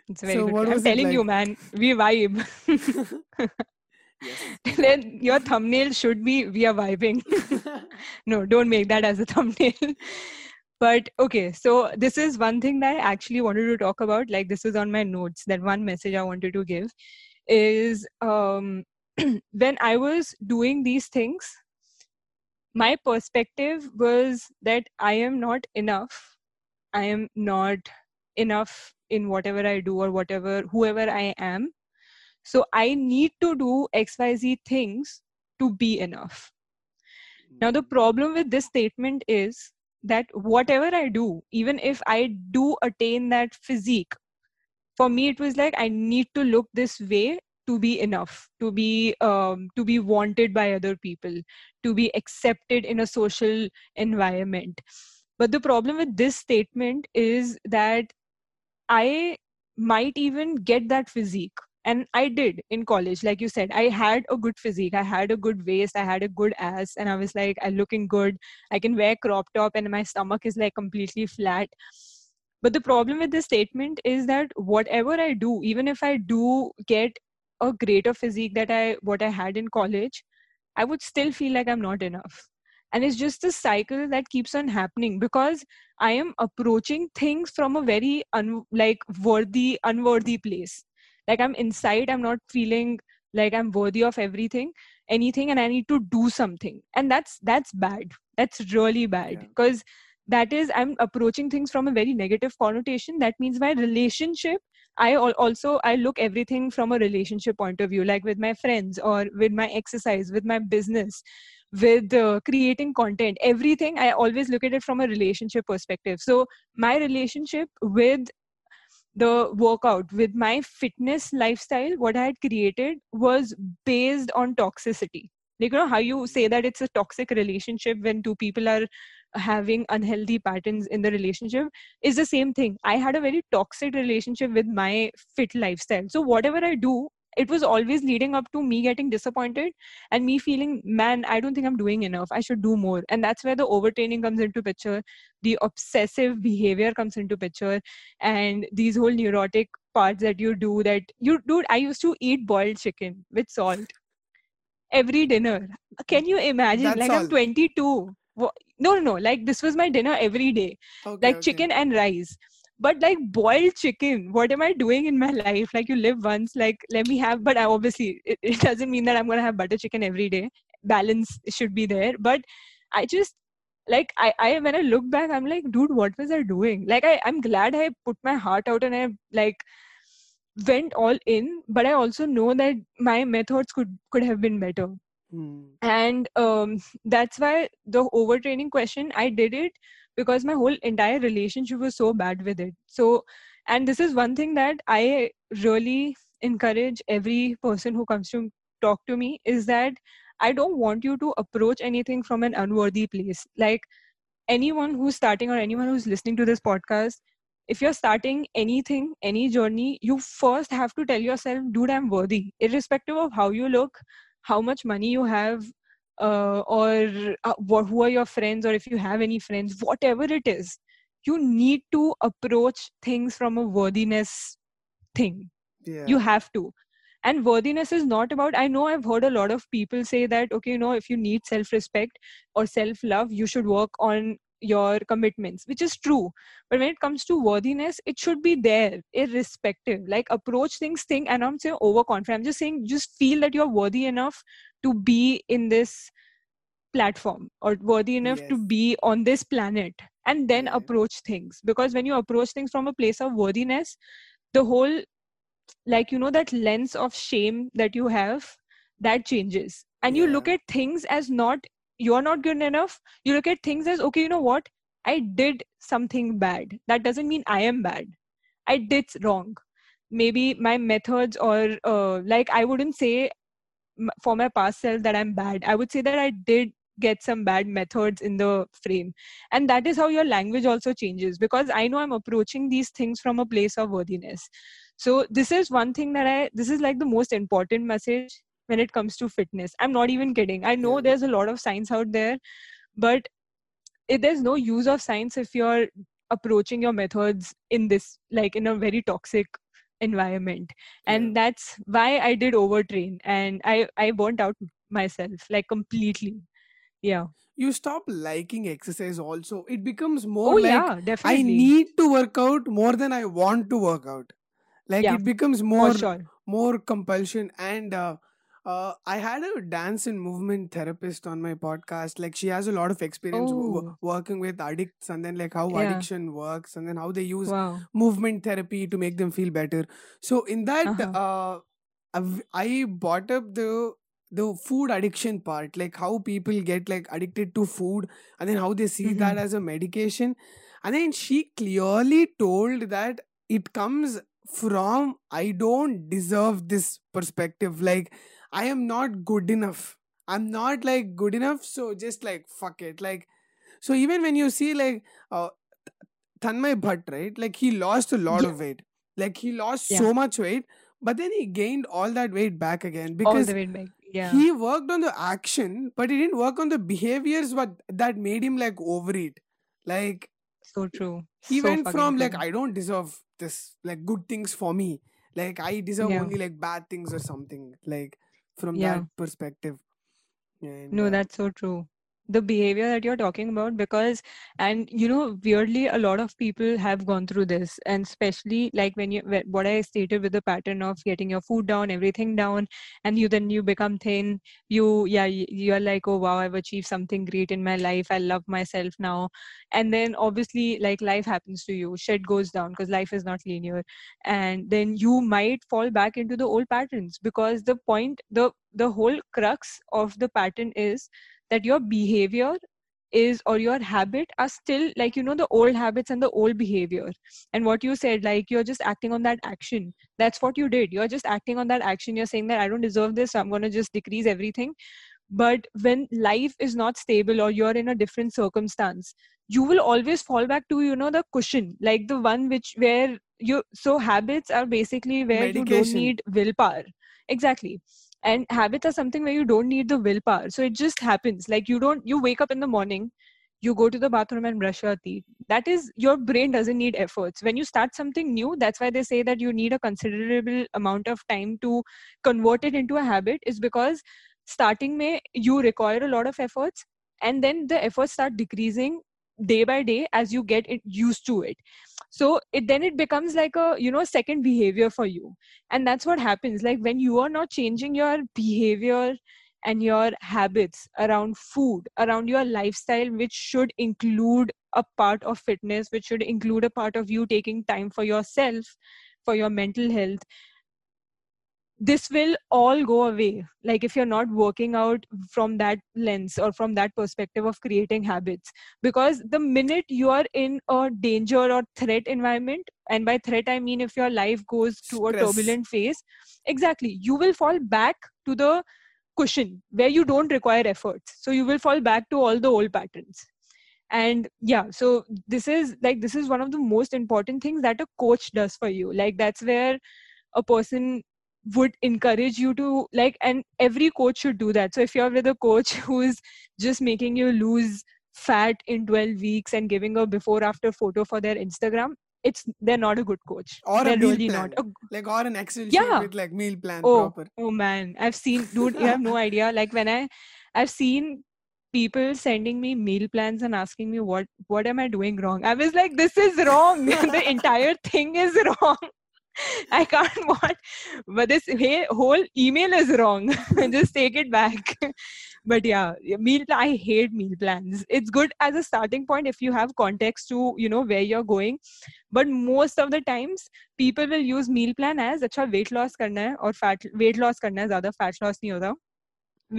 It's very so good. I'm telling like? you, man, we vibe. then your thumbnail should be we are vibing. no, don't make that as a thumbnail. but okay, so this is one thing that I actually wanted to talk about. Like this is on my notes. That one message I wanted to give is um, when I was doing these things, my perspective was that I am not enough. I am not enough in whatever I do or whatever, whoever I am. So I need to do XYZ things to be enough. Now, the problem with this statement is that whatever I do, even if I do attain that physique, for me it was like I need to look this way to be enough, to be um, to be wanted by other people, to be accepted in a social environment but the problem with this statement is that i might even get that physique. And i did in college like you said i had a good physique. I had a good waist. I had a good ass. And i was like i'm looking good. I can wear crop top and my stomach is like completely flat. But the problem with this statement is that whatever i do even if i do get a greater physique that i what i had in college i would still feel like i'm not enough and it's just a cycle that keeps on happening because i am approaching things from a very un- like worthy unworthy place. Like i'm inside i'm not feeling like i'm worthy of everything anything and i need to do something. And that's that's bad. That's really bad Yeah. because that is i'm approaching things from a very negative connotation. That means my relationship i also i look everything from a relationship point of view like with my friends or with my exercise with my business with uh, creating content everything i always look at it from a relationship perspective. So my relationship with the workout with my fitness lifestyle what i had created was based on toxicity. Like you know how you say that it's a toxic relationship when two people are having unhealthy patterns in the relationship is the same thing. I had a very toxic relationship with my fit lifestyle. So whatever i do it was always leading up to me getting disappointed and me feeling man i don't think i'm doing enough. I should do more. And that's where the overtraining comes into picture the obsessive behavior comes into picture and these whole neurotic parts that you do that you dude i used to eat boiled chicken with salt every dinner. Can you imagine? That's like all. i'm 22 no no no. Like this was my dinner every day. Okay, like okay. chicken and rice but like boiled chicken what am i doing in my life? Like you live once like let me have but i obviously it, it doesn't mean that i'm gonna have butter chicken every day. Balance should be there. But i just like I, I when i look back i'm like dude what was i doing? Like I, i'm glad i put my heart out and i like went all in but i also know that my methods could could have been better Hmm. and um, that's why the overtraining question i did it because my whole entire relationship was so bad with it. So and this is one thing that i really encourage every person who comes to talk to me is that i don't want you to approach anything from an unworthy place. Like anyone who's starting or anyone who's listening to this podcast if you're starting anything any journey you first have to tell yourself dude i'm worthy. Irrespective of how you look how much money you have uh, or uh, what, who are your friends or if you have any friends whatever it is you need to approach things from a worthiness thing Yeah. you have to and worthiness is not about i know i've heard a lot of people say that okay you know if you need self respect or self love you should work on your commitments which is true. But when it comes to worthiness it should be there irrespective. Like approach things think and i'm saying overconfident. I'm just saying just feel that you're worthy enough to be in this platform or worthy enough to be on this planet and then Yeah. approach things. Because when you approach things from a place of worthiness the whole like you know that lens of shame that you have that changes. And you look at things as not you're not good enough you look at things as okay you know what? I did something bad. That doesn't mean i am bad. I did wrong. Maybe my methods or uh, like i wouldn't say for my past self that i'm bad. I would say that i did get some bad methods in the frame. And that is how your language also changes because i know i'm approaching these things from a place of worthiness. So this is one thing that i this is like the most important message when it comes to fitness. I'm not even kidding. I know there's a lot of science out there but it, there's no use of science if you're approaching your methods in this like in a very toxic environment. And Yeah. that's why i did overtrain and i i burnt out myself like completely. Yeah. You stop liking exercise also. It becomes more oh like yeah I need to work out more than I want to work out. Like yeah it becomes more sure. more compulsion and uh, uh, i had a dance and movement therapist on my podcast. Like she has a lot of experience w- w- oh. working with addicts and then like how yeah. addiction works and then how they use wow. movement therapy to make them feel better. So in that uh-huh. uh, I've- i brought up the the food addiction part like how people get like addicted to food and then how they see that mm-hmm. as a medication. And then she clearly told that it comes from I don't deserve this perspective. Like, I am not good enough. I'm not like good enough. So just like, fuck it. Like, so even when you see like uh, Tanmay Bhat, right? Like he lost a lot Yeah. of weight. Like he lost Yeah. so much weight, but then he gained all that weight back again all because back. Yeah. he worked on the action, but he didn't work on the behaviors what that made him like overeat. Like so true. he So went from like. I don't deserve this like good things for me. Like I deserve Yeah. only like bad things or something. Like from Yeah. that perspective. And No, uh, that's so true. The behavior that you're talking about, because, and you know, weirdly, a lot of people have gone through this, and especially like when you, what I stated with the pattern of getting your food down, everything down, and you then you become thin. You, yeah, you're like, oh wow, I've achieved something great in my life. I love myself now. And then obviously, like life happens to you, shit goes down because life is not linear, and then you might fall back into the old patterns because the point, the the whole crux of the pattern is that your behavior is or your habit are still like you know the old habits and the old behavior. And what you said like you're just acting on that action. That's what you did. You're just acting on that action. You're saying that i don't deserve this so i'm going to just decrease everything. But when life is not stable or you're in a different circumstance you will always fall back to you know the cushion like the one which where you so habits are basically where you don't need willpower. Exactly and habits are something where you don't need the willpower. So it just happens. Like you don't you wake up in the morning you go to the bathroom and brush your teeth. That is your brain doesn't need efforts. When you start something new that's why they say that you need a considerable amount of time to convert it into a habit is because starting may you require a lot of efforts and then the efforts start decreasing day by day as you get used to it so it then it becomes like a you know second behavior for you. And that's what happens. Like when you are not changing your behavior and your habits around food around your lifestyle which should include a part of fitness which should include a part of you taking time for yourself for your mental health this will all go away. Like if you're not working out from that lens or from that perspective of creating habits because the minute you are in a danger or threat environment and by threat i mean if your life goes to a turbulent phase exactly you will fall back to the cushion where you don't require efforts. So you will fall back to all the old patterns. And yeah so this is like this is one of the most important things that a coach does for you. Like that's where a person would encourage you to like and every coach should do that so if you're with a coach who is just making you lose fat in 12 weeks and giving a before after photo for their instagram it's they're not a good coach Or a they're meal really plan. not a like or an Excel sheet Yeah. with like meal plan Oh, proper. oh man, I've seen, dude, you have no idea. Like when I, I've seen people sending me meal plans and asking me what, what am I doing wrong? I was like, this is wrong. the entire thing is wrong. I can't want, but this he- whole email is wrong. Just take it back. but yeah, yeah, meal. pla- I hate meal plans. It's good as a starting point if you have context to you know where you're going. But most of the times, people will use meal plan as अच्छा weight loss करना है और fat weight loss करना है ज़्यादा fat loss नहीं होता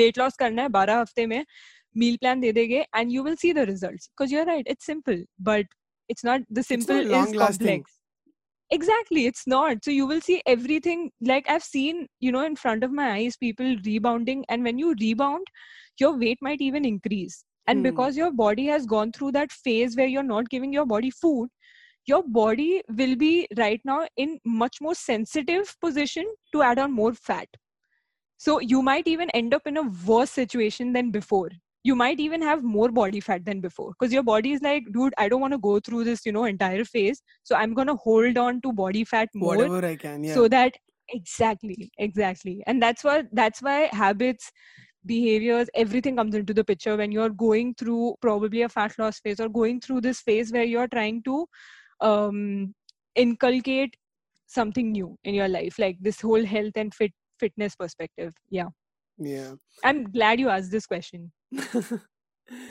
weight loss करना है 12 हफ्ते में meal plan दे देंगे and you will see the results because you're right it's simple but it's not the simple is long-lasting. complex exactly it's not. So you will see everything like i've seen you know in front of my eyes people rebounding and when you rebound your weight might even increase. And Hmm. because your body has gone through that phase where you're not giving your body food your body will be right now in much more sensitive position to add on more fat. So you might even end up in a worse situation than before you might even have more body fat than before because your body is like dude i don't want to go through this you know entire phase so i'm going to hold on to body fat more Whatever I can. Yeah. so that exactly exactly and that's why that's why habits behaviors everything comes into the picture when you're going through probably a fat loss phase or going through this phase where you're trying to um inculcate something new in your life like this whole health and fit fitness perspective yeah yeah. i'm glad you asked this question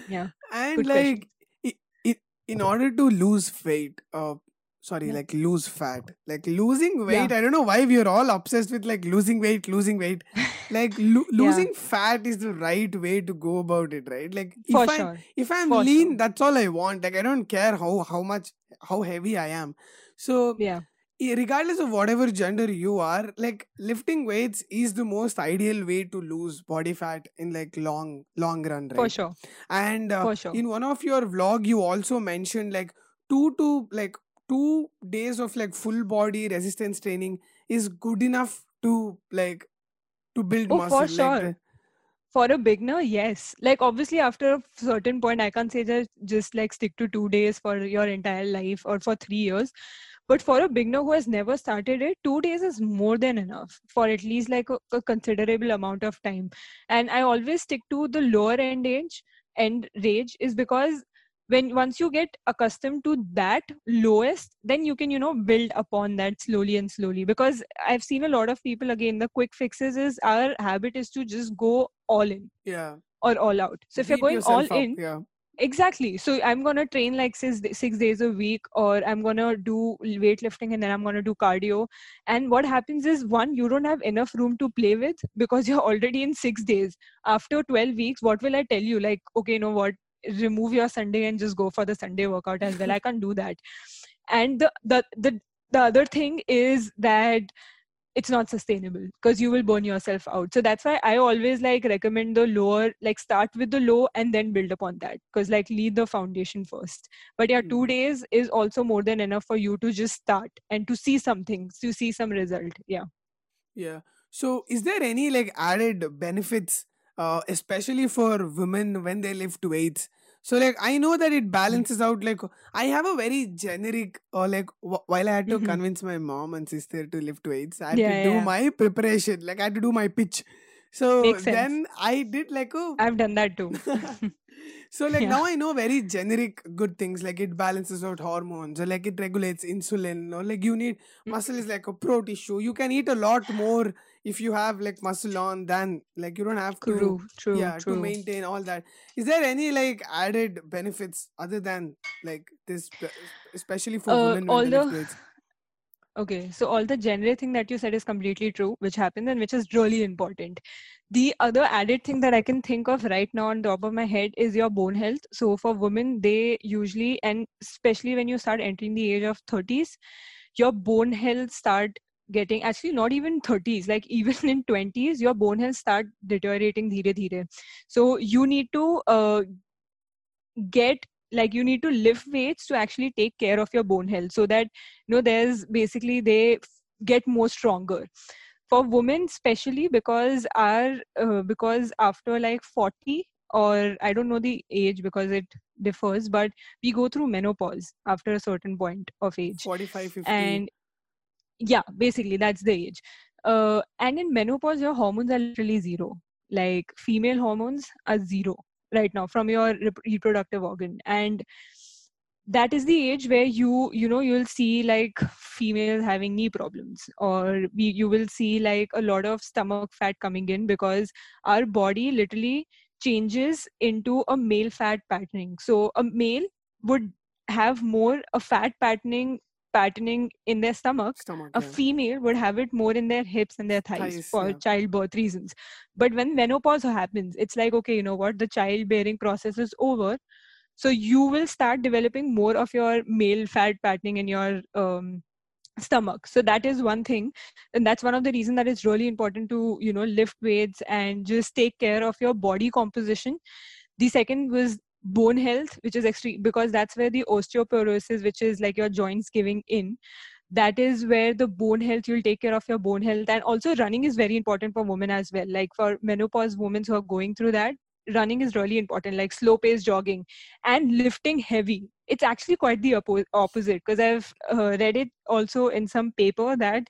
Yeah, and good like i i in order to lose weight uh sorry Yeah. like lose fat like losing weight Yeah. i don't know why we're all obsessed with like losing weight losing weight like lo- Yeah. losing fat is the right way to go about it right like for if i sure if i'm For lean sure. that's all i want like i don't care how how much how heavy i am so yeah regardless of whatever gender you are like lifting weights is the most ideal way to lose body fat in like long long run right For sure. and uh, For sure. in one of your vlog you also mentioned like two to like two days of like full body resistance training is good enough to like to build Oh, muscle for sure. the, For a beginner, yes. Like obviously after a certain point, I can't say that just like stick to two days for your entire life or for three years. But for a beginner who has never started it, two days is more than enough for at least like a, a considerable amount of time. And I always stick to the lower end age end range is because when once you get accustomed to that lowest, then you can, you know, build upon that slowly and slowly. Because I've seen a lot of people again, the quick fixes is our habit is to just go all in yeah or all out. So if you're going all up in, yeah exactly. So i'm gonna train like six, six days a week or i'm gonna do weightlifting and then i'm gonna do cardio. And what happens is one you don't have enough room to play with because you're already in six days. After 12 weeks what will i tell you? Like okay you know what? Remove your sunday and just go for the sunday workout as well. I can't do that. And the the the, the other thing is that it's not sustainable because you will burn yourself out so that's why i always like recommend the lower like start with the low and then build upon that because like lead the foundation first but yeah two Mhm. days is also more than enough for you to just start and to see something to see some result yeah Yeah. So, is there any like added benefits, uh, especially for women when they lift weights? So, like, I know that it balances out. Like, I have a very generic, or like, wh- while I had to Mhm. convince my mom and sister to lift weights, I had Yeah, to do my preparation. Like, I had to do my pitch. So then I did like a i've done that too so like Yeah. now I know very generic good things like it balances out hormones or like it regulates insulin or like you need muscle is like a pro tissue. You can eat a lot more if you have like muscle on than like you don't have to true true yeah to maintain all that. Is there any like added benefits other than like this especially for uh, women all the? Okay, so all the generic thing that you said is completely true, which happens and which is really important. The other added thing that I can think of right now on top of my head is your bone health. So for women, they usually, and especially when you start entering the age of 30s, your bone health start getting actually not even 30s like even in 20s your bone health start deteriorating dheere dheere so you need to uh, get like you need to lift weights to actually take care of your bone health so that you know there's basically they get more stronger for women especially because our uh, because after like 40 or i don't know the age because it differs but we go through menopause after a certain point of age. 45, 50. and yeah basically that's the age. Uh, and in menopause your hormones are literally zero. Like female hormones are zero right now from your rep- reproductive organ. And that is the age where you you know you'll see like females having knee problems or we, you will see like a lot of stomach fat coming in because our body literally changes into a male fat patterning so a male would have more a fat patterning patterning in their stomach Stomach, a yeah. female would have it more in their hips and their thighs, Thighs, for yeah. childbirth reasons but when menopause happens it's like okay you know what the childbearing process is over so you will start developing more of your male fat patterning in your um, stomach. So that is one thing. And that's one of the reasons that it's really important to you know lift weights and just take care of your body composition. The second was bone health which is extreme because that's where the osteoporosis which is like your joints giving in that is where the bone health you'll take care of your bone health. And also running is very important for women as well. Like for menopause women who are going through that running is really important like slow pace jogging and lifting heavy. It's actually quite the oppo- opposite because i've uh, read it also in some paper that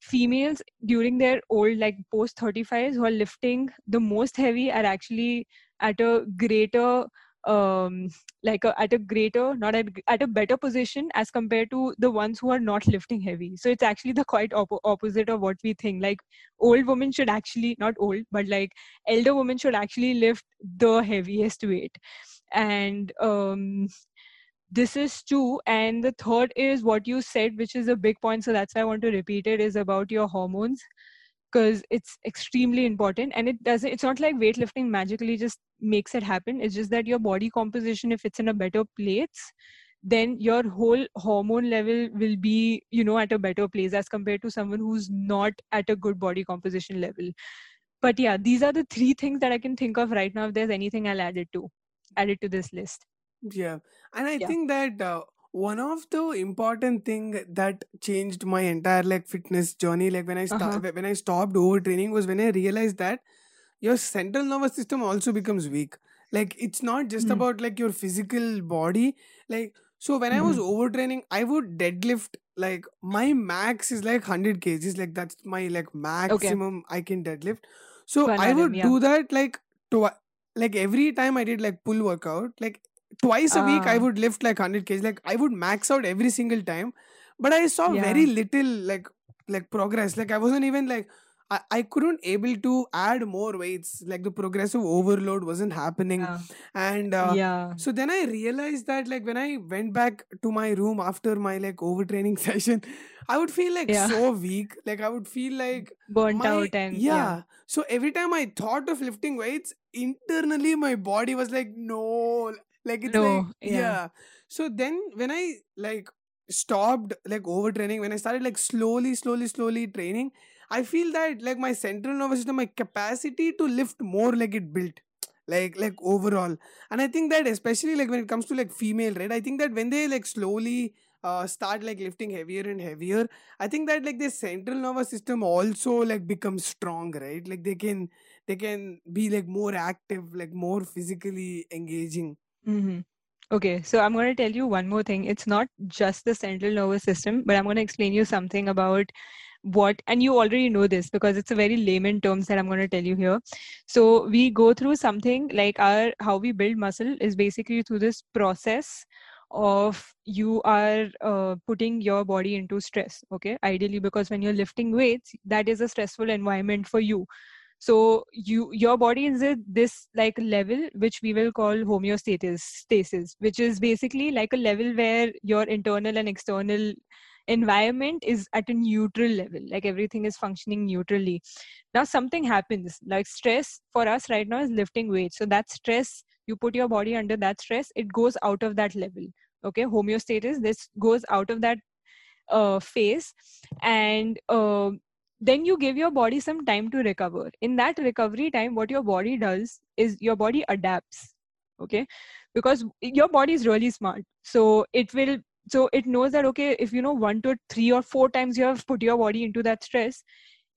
females during their old like post 35s who are lifting the most heavy are actually at a greater um like a, at a greater not at, at a better position as compared to the ones who are not lifting heavy. So it's actually the quite oppo- opposite of what we think. Like old women should actually not old but like elder women should actually lift the heaviest weight. And um this is two and the third is what you said which is a big point. So that's why i want to repeat it is about your hormones because it's extremely important and it doesn't it's not like weightlifting magically just makes it happen. It's just that your body composition if it's in a better place then your whole hormone level will be you know at a better place as compared to someone who's not at a good body composition level. But yeah these are the three things that i can think of right now if there's anything i'll add it to add it to this list. Yeah, and I Yeah. think that uh, one of the important thing that changed my entire like fitness journey, like when I Uh-huh. start when I stopped overtraining, was when I realized that your central nervous system also becomes weak. Like it's not just Mm. about like your physical body. Like so, when I was Mhm. overtraining, I would deadlift like my max is like hundred kgs. Like that's my like okay maximum I can deadlift. So I would yeah do that like to like every time I did like pull workout, like twice a week I ah. would lift like 100 kg like I would max out every single time. But I saw very little like like progress. Like I wasn't even like I, I couldn't able to add more weights. Like the progressive overload wasn't happening. Yeah. And uh, yeah. so then I realized that like when I went back to my room after my like overtraining session I would feel like yeah. so weak. Like I would feel like burnt my out and yeah. yeah. So every time i thought of lifting weights internally my body was like no like it's like yeah yeah so then when i like stopped like overtraining when i started like slowly slowly slowly training i feel that like my central nervous system my capacity to lift more like it built like like overall and i think that especially like when it comes to like female right i think that when they like slowly uh, start like lifting heavier and heavier I think that like the central nervous system also like becomes strong, right? Like they can they can be like more active, like more physically engaging. Hmm Okay, so I'm going to tell you one more thing. It's not just the central nervous system, but I'm going to explain you something about what, and you already know this because it's a very layman terms that I'm going to tell you here. So we go through something like our how we build muscle is basically through this process of you are uh, putting your body into stress. Okay, ideally because when you're lifting weights, that is a stressful environment for you so you your body is at this like level which we will call homeostasis stasis which is basically like a level where your internal and external environment is at a neutral level like everything is functioning neutrally. Now something happens like stress for us right now is lifting weights so that stress you put your body under that stress it goes out of that level okay? Homeostasis this goes out of that uh, phase. And uh, then you give your body some time to recover. In that recovery time what your body does is your body adapts okay? Because your body is really smart. So it will so it knows that okay if you know one to three or four times you have put your body into that stress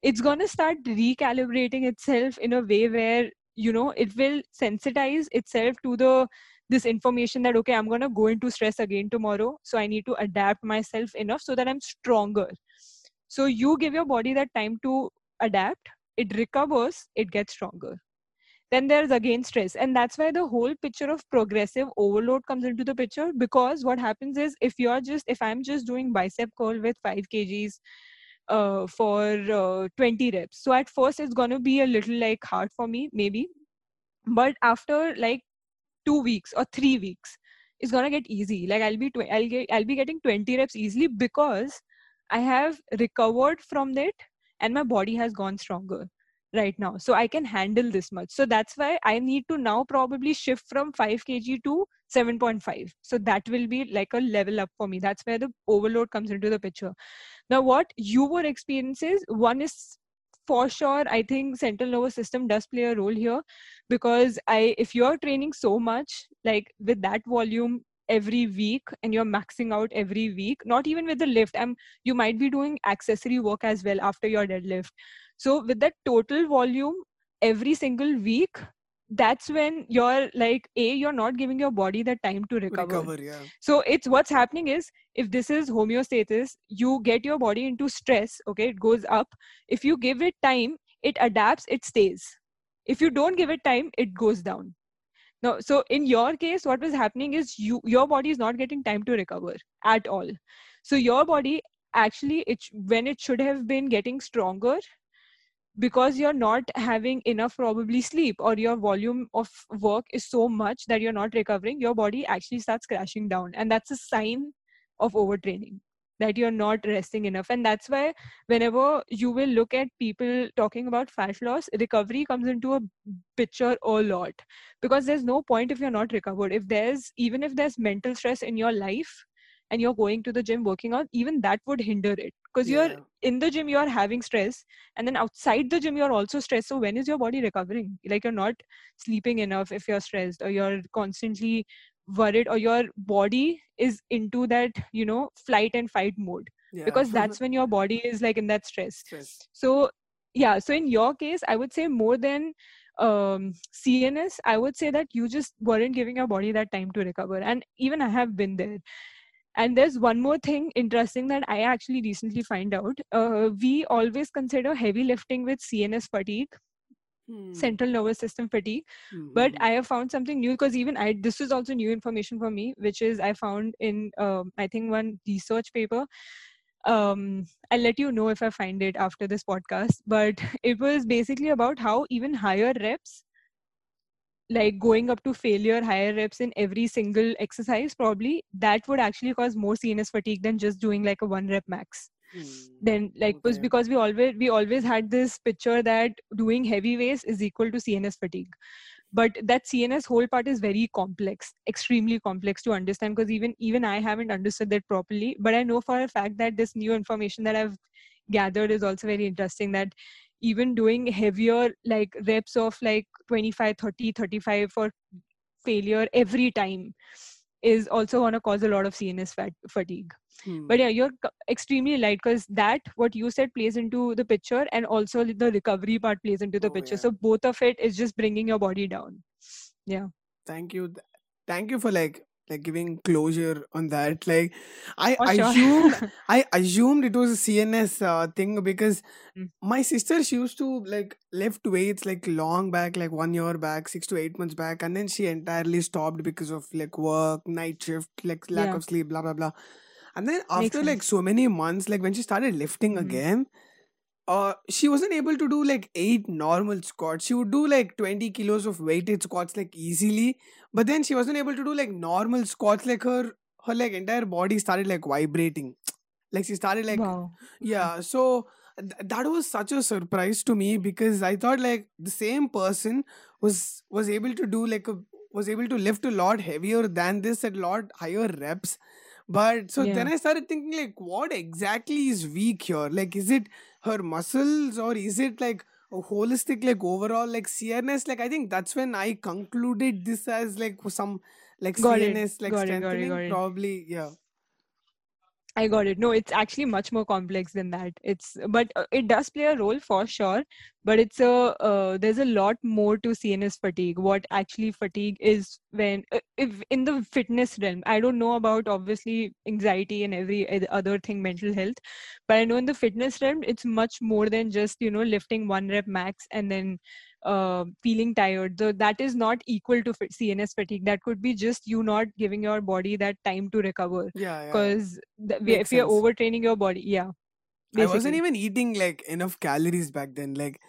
it's going to start recalibrating itself in a way where you know it will sensitize itself to the this information that okay i'm going to go into stress again tomorrow so i need to adapt myself enough so that i'm stronger so you give your body that time to adapt it recovers it gets stronger. Then there's again stress. And that's why the whole picture of progressive overload comes into the picture because what happens is if you're just if i'm just doing bicep curl with 5 kgs uh, for uh, 20 reps. So at first it's to be a little like hard for me maybe. But after like 2 weeks or 3 weeks it's to get easy. Like i'll be tw- i'll get i'll be getting 20 reps easily because i have recovered from it and my body has gone stronger right now. So i can handle this much. So that's why i need to now probably shift from 5 kg to 7.5 so that will be like a level up for me. That's where the overload comes into the picture. Now what you were experiences one is for sure i think central nervous system does play a role here because i if you're training so much like with that volume every week and you're maxing out every week not even with the lift i'm you might be doing accessory work as well after your deadlift. So with that total volume every single week that's when you're like a you're not giving your body the time to recover. Recover, yeah. so it's what's happening is if this is homeostasis you get your body into stress okay? It goes up. If you give it time it adapts it stays. If you don't give it time it goes down no so in your case what was happening is you your body is not getting time to recover at all. So your body actually it when it should have been getting stronger because you're not having enough probably sleep or your volume of work is so much that you're not recovering your body actually starts crashing down. And that's a sign of overtraining that you're not resting enough. And that's why whenever you will look at people talking about fat loss recovery comes into a picture a lot. Because there's no point if you're not recovered. If there's even if there's mental stress in your life and you're going to the gym working out even that would hinder it. Because you're in the gym you're having stress and then outside the gym you're also stressed. So when is your body recovering? Like you're not sleeping enough if you're stressed or you're constantly worried or your body is into that you know flight and fight mode Yeah. because that's when your body is like in that stress. Stress. so yeah so in your case i would say more than um cns i would say that you just weren't giving your body that time to recover. And even i have been there. And there's one more thing interesting that i actually recently find out. Uh, we always consider heavy lifting with cns fatigue Hmm. central nervous system fatigue. Hmm, but i have found something new because even i this is also new information for me which is i found in um, i think one research paper. Um i'll let you know if i find it after this podcast but it was basically about how even higher reps like going up to failure higher reps in every single exercise probably that would actually cause more cns fatigue than just doing like a one rep max hmm. then like was because we always we always had this picture that doing heavy weights is equal to cns fatigue. But that cns whole part is very complex extremely complex to understand because even even i haven't understood that properly. But i know for a fact that this new information that i've gathered is also very interesting that even doing heavier like reps of like 25 30 35 for failure every time is also going to cause a lot of cns fat fatigue. Hmm. but yeah you're extremely light because that what you said plays into the picture and also the recovery part plays into the Oh, picture. yeah. so both of it is just bringing your body down. Yeah. Thank you. Thank you for like like giving closure on that like i sure. assumed i assumed it was a cns uh, thing because Mm. my sister she used to like lift weights like long back like one year back six to eight months back and then she entirely stopped because of like work night shift like lack Yeah. of sleep blah blah blah and then Makes after like sense. so many months like when she started lifting Mhm. again uh she wasn't able to do like eight normal squats. She would do like 20 kilos of weighted squats like easily but then she wasn't able to do like normal squats like her her like entire body started like vibrating. Like she started like wow. Yeah so th- that was such a surprise to me because i thought like the same person was was able to do like a was able to lift a lot heavier than this at a lot higher reps but so then i started thinking like what exactly is weak here? Like is it her muscles or is it like a holistic like overall like cns like i think that's when i concluded this as like some like Got it, cns like got it, got it, strengthening got it. probably yeah I got it. No, it's actually much more complex than that. It's but uh, it does play a role for sure. But it's a uh, there's a lot more to CNS fatigue. What actually fatigue is when uh, if in the fitness realm. I don't know about obviously anxiety and every other thing, mental health, but I know in the fitness realm it's much more than just you know lifting one rep max and then uh, feeling tired. So that is not equal to CNS fatigue. That could be just you not giving your body that time to recover yeah, yeah, yeah. because th- if you're sense. overtraining your body yeah I wasn't even eating like enough calories back then. Like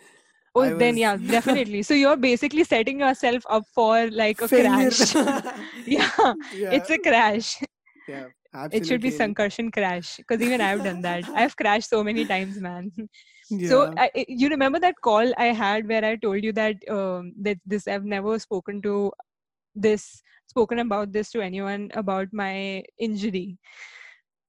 oh I then yeah definitely so you're basically setting yourself up for like a failure. crash yeah yeah, it's a crash yeah, absolutely. it should be sankarshan crash because even i've done that i've crashed so many times man Yeah. so I, you remember that call i had where i told you that um that this i've never spoken to this spoken about this to anyone about my injury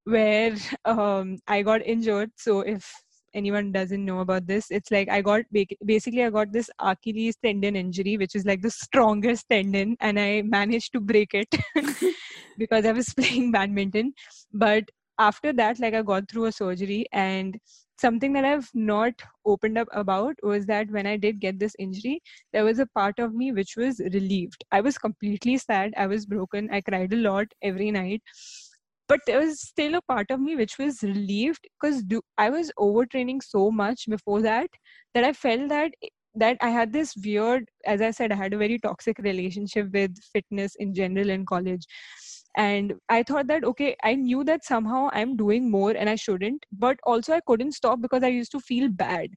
where um i got injured so if anyone doesn't know about this it's like i got basically i got this achilles tendon injury which is like the strongest tendon and i managed to break it because i was playing badminton but after that like i got through a surgery and something that i've not opened up about was that when i did get this injury there was a part of me which was relieved. I was completely sad. I was broken. I cried a lot every night. But there was still a part of me which was relieved because i was overtraining so much before that that i felt that that i had this weird as i said i had a very toxic relationship with fitness in general in college. And i thought that okay i knew that somehow i'm doing more and i shouldn't but also i couldn't stop because i used to feel bad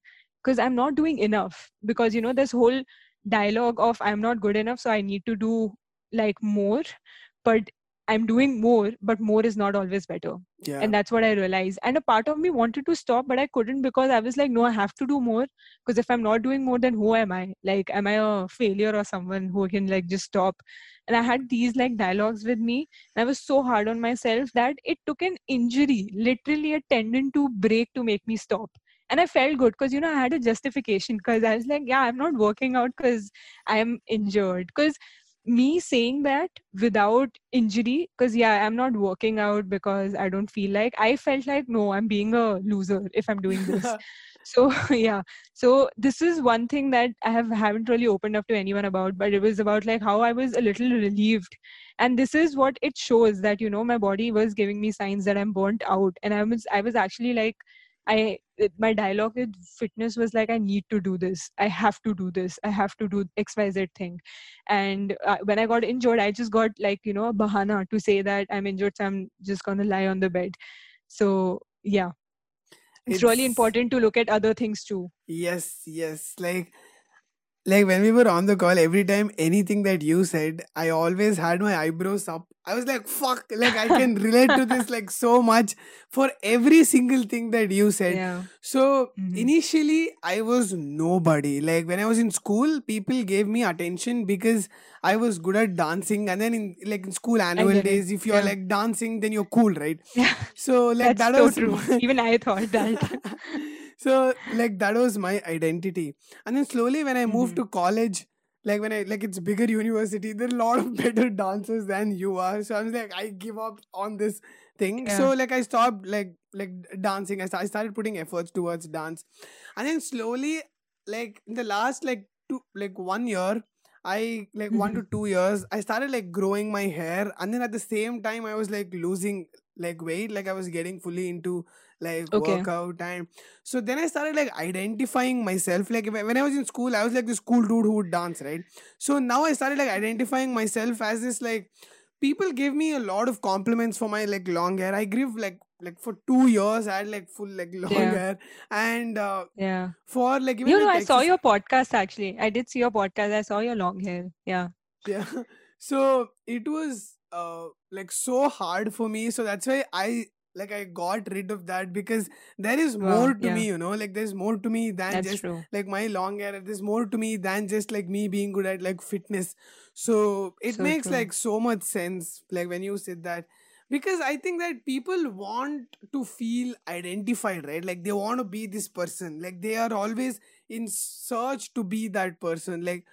because i'm not doing enough. Because you know this whole dialogue of i'm not good enough so i need to do like more. But i'm doing more but more is not always better. Yeah. And that's what i realized. And a part of me wanted to stop but i couldn't because i was like no i have to do more. Because if i'm not doing more then who am i? Like am i a failure or someone who can like just stop? And i had these like dialogues with me and i was so hard on myself that it took an injury literally a tendon to break to make me stop. And i felt good because you know i had a justification because i was like yeah i'm not working out because i am injured. Because me saying that without injury because yeah i'm not working out because i don't feel like i felt like no i'm being a loser if i'm doing this. So yeah. So this is one thing that i have haven't really opened up to anyone about but it was about like how i was a little relieved. And this is what it shows that you know my body was giving me signs that i'm burnt out. And i was i was actually like I my dialogue with fitness was like I need to do this. I have to do this. I have to do XYZ thing. And uh, when I got injured, I just got like you know a bahana to say that I'm injured, so I'm just gonna lie on the bed. So yeah, it's, it's really important to look at other things too. Yes, yes. Like like when we were on the call, every time anything that you said, I always had my eyebrows up. I was like, fuck, like I can relate to this like so much for every single thing that you said. Yeah. So Mhm. initially, I was nobody. Like when I was in school, people gave me attention because I was good at dancing. And then in like in school annual days, if you're Yeah. like dancing, then you're cool, right? Yeah, So like that's that so was true. Even I thought that. so like that was my identity. And then slowly when i moved Mhm. to college like when i like it's bigger university there are a lot of better dancers than you are. So i was like i give up on this thing. So like i stopped like like dancing. I, I started putting efforts towards dance. And then slowly like in the last like two like one year i like one to two years i started like growing my hair. And then at the same time i was like losing like weight. Like i was getting fully into like Okay. workout time. so then i started like identifying myself like when i was in school i was like this cool dude who would dance right so now i started like identifying myself as this like people give me a lot of compliments for my like long hair i grew like like for two years i had like full like long Yeah. hair and uh, yeah. for like even You know, with I saw your podcast actually. I did see your podcast. I saw your long hair. Yeah. yeah so it was uh like so hard for me so that's why i like i got rid of that because there is more to yeah. me you know? Like there's more to me than That's just true. like my long hair there's more to me than just like me being good at like fitness. So it So makes true. like so much sense like when you said that. Because i think that people want to feel identified right? Like they want to be this person. Like they are always in search to be that person. Like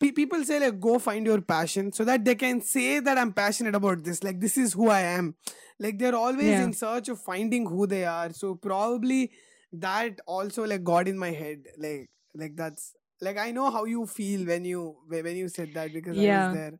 people say like go find your passion so that they can say that i'm passionate about this. Like this is who i am like they're always Yeah. in search of finding who they are. So probably that also like got in my head. Like like that's like i know how you feel when you when when you said that because i was there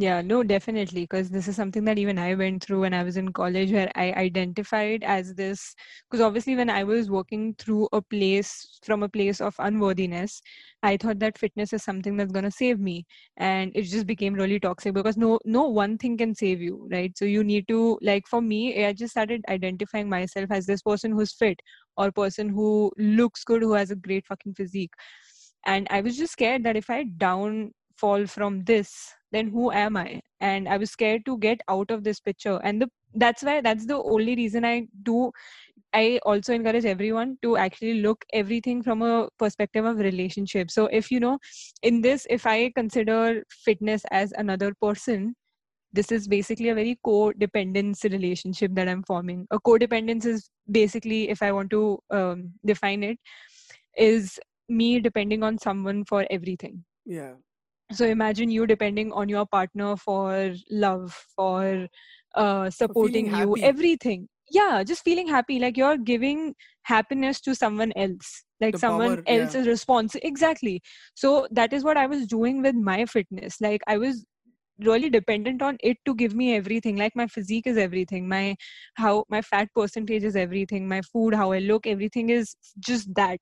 Yeah, no, definitely. Because this is something that even I went through when I was in college, where I identified as this. Because obviously, when I was working through a place from a place of unworthiness, I thought that fitness is something that's going to save me. And it just became really toxic because no, no one thing can save you, right? So you need to, like, for me, eh, I just started identifying myself as this person who's fit or person who looks good, who has a great fucking physique. And I was just scared that if I downfall from this, then who am i? And i was scared to get out of this picture. And the that's why that's the only reason i do i also encourage everyone to actually look everything from a perspective of relationship. So if you know in this if i consider fitness as another person this is basically a very codependence relationship that i'm forming. A codependence is basically if i want to um, define it is me depending on someone for everything. Yeah so imagine you depending on your partner for love for uh, supporting you happy. everything yeah just feeling happy like you're giving happiness to someone else like The someone power, yeah. else's response exactly so that is what i was doing with my fitness like i was really dependent on it to give me everything. Like my physique is everything. My how my fat percentage is everything. My food how i look everything is just that.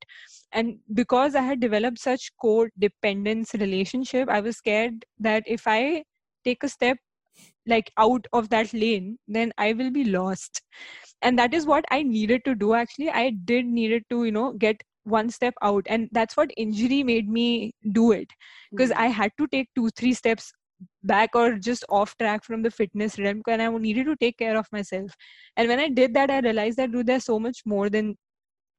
And because i had developed such codependence relationship i was scared that if i take a step like out of that lane then i will be lost. And that is what i needed to do actually. I did needed to you know get one step out. And that's what injury made me do it. Because Hmm. i had to take two three steps back or just off track from the fitness realm and I needed to take care of myself. And when I did that, I realized that dude, there's so much more than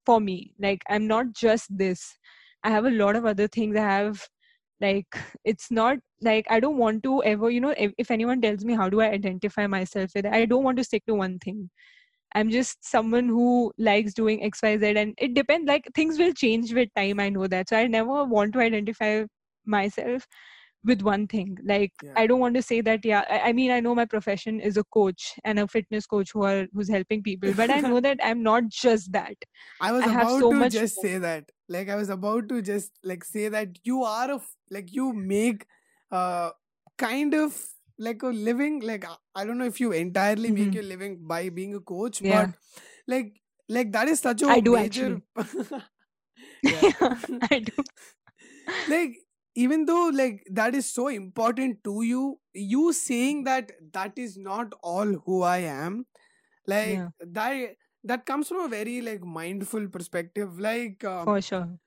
for me. Like I'm not just this. I have a lot of other things. I have like it's not like I don't want to ever, you know, if, if anyone tells me how do I identify myself with, I don't want to stick to one thing. I'm just someone who likes doing XYZ and it depends like things will change with time. I know that. So I never want to identify myself with one thing like Yeah. i don't want to say that yeah I, I mean i know my profession is a coach and a fitness coach who are who's helping people but i know that i'm not just that I was I about so to just say that. Like I was about to just like say that you are a like you make uh kind of like a living like I- don't know if you entirely make Mhm. your living by being a coach, Yeah. but like like that is such a I do major yeah. i do like even though like that is so important to you you saying that that is not all who i am like Yeah. that that comes from a very like mindful perspective like uh, for sure.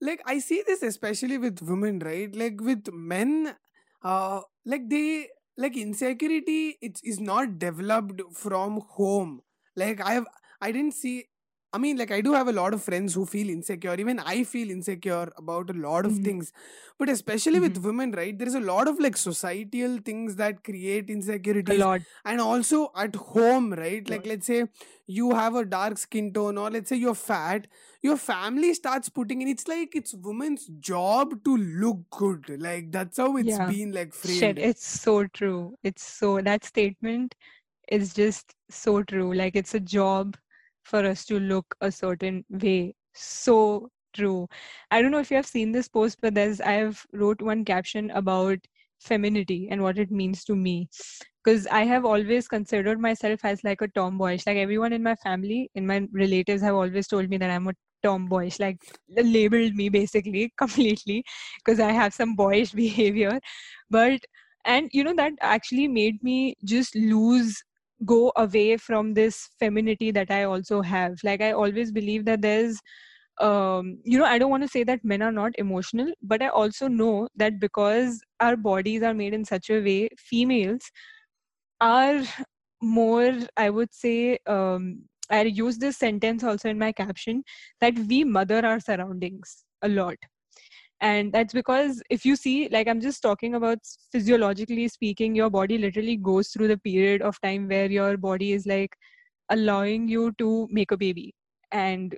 like i see this especially with women right? Like with men uh like they like insecurity it's is not developed from home. Like i have i didn't see i mean like i do have a lot of friends who feel insecure even i feel insecure about a lot of Mhm. things but especially with Mhm. women right there is a lot of like societal things that create insecurity. a lot and also at home right like let's say you have a dark skin tone or let's say you're fat your family starts putting in it's like it's women's job to look good like that's how it's Yeah. been like shit framed it's so true it's so that statement is just so true like it's a job for us to look a certain way. So true. I don't know if you have seen this post but there's i have wrote one caption about femininity and what it means to me. Because i have always considered myself as like a tomboyish. Like everyone in my family in my relatives have always told me that i'm a tomboyish. Like labeled me basically completely because i have some boyish behavior. But and you know that actually made me just lose go away from this femininity that i also have. Like i always believe that there's um you know i don't want to say that men are not emotional but i also know that because our bodies are made in such a way females are more i would say um i use this sentence also in my caption that we mother our surroundings a lot and that's because if you see like i'm just talking about physiologically speaking your body literally goes through the period of time where your body is like allowing you to make a baby. And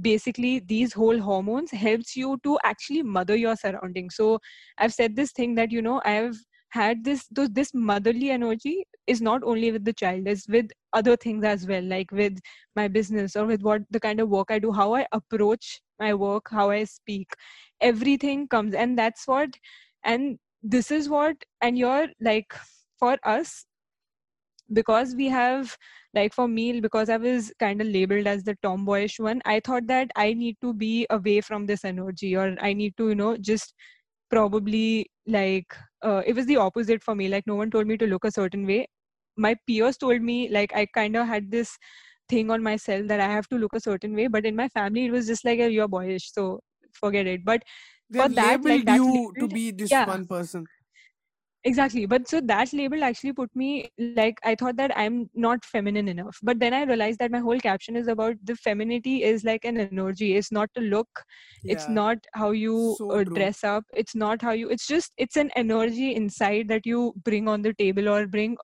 basically these whole hormones helps you to actually mother your surroundings. So i've said this thing that you know i've had this th- this motherly energy is not only with the child it's with other things as well like with my business or with what the kind of work i do how i approach my work how i speak everything comes and that's what and this is what and you're like for us because we have like for me because i was kind of labeled as the tomboyish one i thought that i need to be away from this energy or i need to you know just probably like uh, it was the opposite for me like no one told me to look a certain way. My peers told me like i kind of had this thing on myself that i have to look a certain way but in my family it was just like "Oh, you're boyish so forget it. But they've for that like labeled that's you to be this yeah. one person. Exactly. But so that label actually put me like i thought that i'm not feminine enough. But then i realized that my whole caption is about the femininity is like an energy. It's not a look. Yeah. it's not how you so uh, dress up. It's not how you it's just it's an energy inside that you bring on the table or bring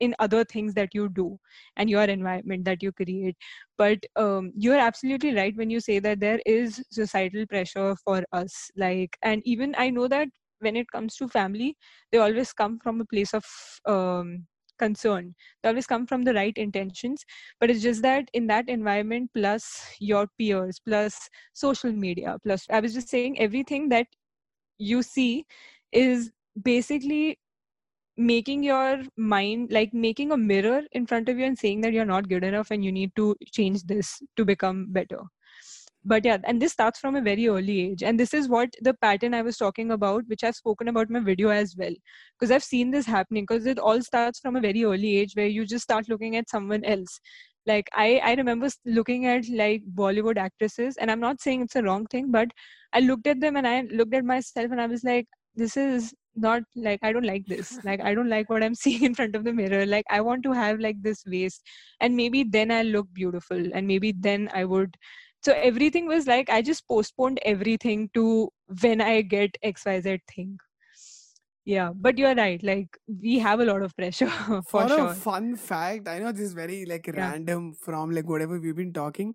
in other things that you do and your environment that you create. But um, you're absolutely right when you say that there is societal pressure for us. Like and even i know that when it comes to family they always come from a place of um, concern. They always come from the right intentions. But it's just that in that environment plus your peers plus social media plus i was just saying everything that you see is basically making your mind like making a mirror in front of you and saying that you're not good enough and you need to change this to become better. But yeah and this starts from a very early age. And this is what the pattern i was talking about which i've spoken about in my video as well. Because i've seen this happening because it all starts from a very early age where you just start looking at someone else. Like i i remember looking at like bollywood actresses and i'm not saying it's a wrong thing but i looked at them and i looked at myself and i was like this is not like i don't like this. Like i don't like what i'm seeing in front of the mirror. Like i want to have like this waist. And maybe then i'll look beautiful. And maybe then i would so everything was like i just postponed everything to when i get xyz thing. Yeah. But you're right. Like we have a lot of pressure for, For a sure. fun fact, I know this is very like Yeah. random from like whatever we've been talking.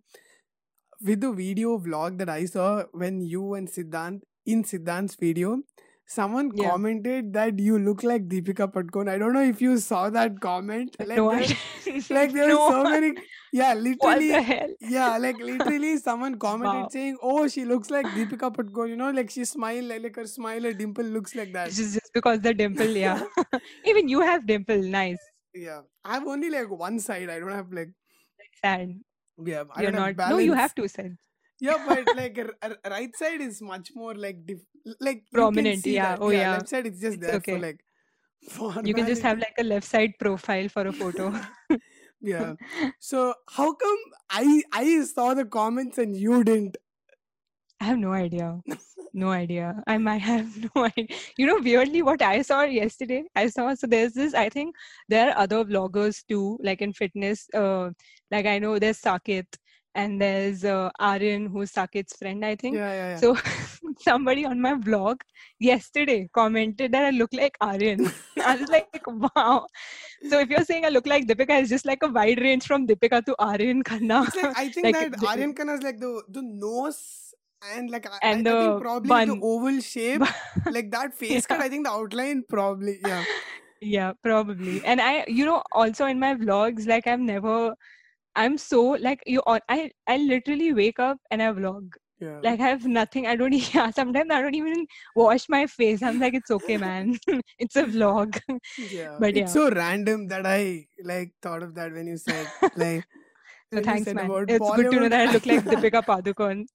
With the video vlog that I saw when you and Siddhant in Siddhant's video, someone Yeah. commented that you look like Deepika Padukone. I don't know if you saw that comment. Like, no, there, like there no. were so many. Yeah, what literally. the hell Yeah, like literally, someone commented Wow. saying, "Oh, she looks like Deepika Padukone." You know, like she smile, like, like her smile, her dimple looks like that. just, just because the dimple yeah even you have dimple nice Yeah, I have only like one side. I don't have like sad yeah. I you're don't not no you have two sides Yeah, but like right side is much more like dif- like Prominent, yeah. that. Oh, yeah. Left side it's just It's there okay. for like you can just have like a left side profile for a photo yeah. So how come I I saw the comments and you didn't? i have no idea no idea i might have no idea you know weirdly what i saw yesterday i saw so there's this i think there are other vloggers too like in fitness uh like i know there's Saket and there's uh, aryan who's Saket's friend i think Yeah, yeah, yeah. So somebody on my vlog yesterday commented that I look like Aryan. I was like, wow. So if you're saying I look like Deepika, it's just like a wide range from Deepika to Aryan Khanna. it's like I think like that Aryan Khanna's like the the nose and like I, And I, I the think probably the oval shape like that face cut. I think the outline probably yeah. yeah, probably. And I, you know, also in my vlogs, like I've never, I'm so like you. I I literally wake up and I vlog. Yeah. Like I have nothing. I don't. Yeah, sometimes I don't even wash my face. I'm like, it's okay, man. it's a vlog. yeah. but yeah. it's so random that I like thought of that when you said like So thanks, said man. about It's good to know that I look like Deepika Padukone.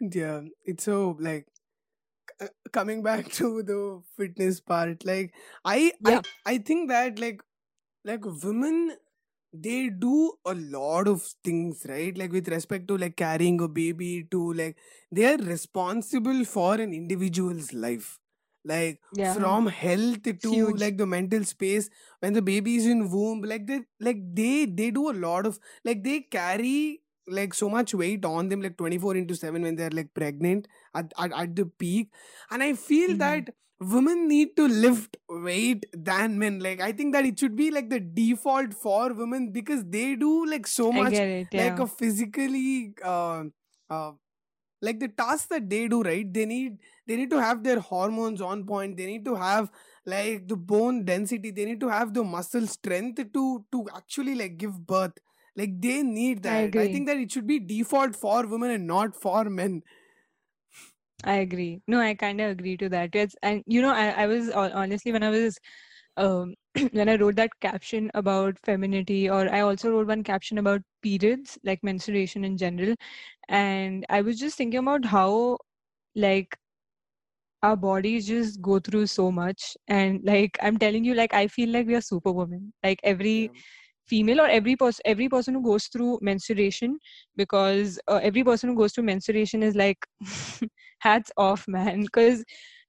yeah it's so like c- coming back to the fitness part like i Yeah. i i think that like like women they do a lot of things right like with respect to like carrying a baby to like they are responsible for an individual's life like Yeah. from health to huge. like the mental space when the baby is in womb like they like they they do a lot of like they carry like so much weight on them like 24 into 7 when they're like pregnant at, at, at the peak and i feel Mhm. that women need to lift weight than men like i think that it should be like the default for women because they do like so much it. Yeah. like a physically uh, uh like the tasks that they do right they need they need to have their hormones on point they need to have like the bone density they need to have the muscle strength to to actually like give birth like they need that i, agree. think that it should be default for women and not for men I agree. No, I kind of agree to that. It's, and you know, I, I was honestly when I was um, when I wrote that caption about femininity, or I also wrote one caption about periods, like menstruation in general, and I was just thinking about how like our bodies just go through so much, and like I'm telling you, like I feel like we are superwomen. Like every Yeah. Female or every person every person who goes through menstruation because uh, every person who goes through menstruation is like hats off man because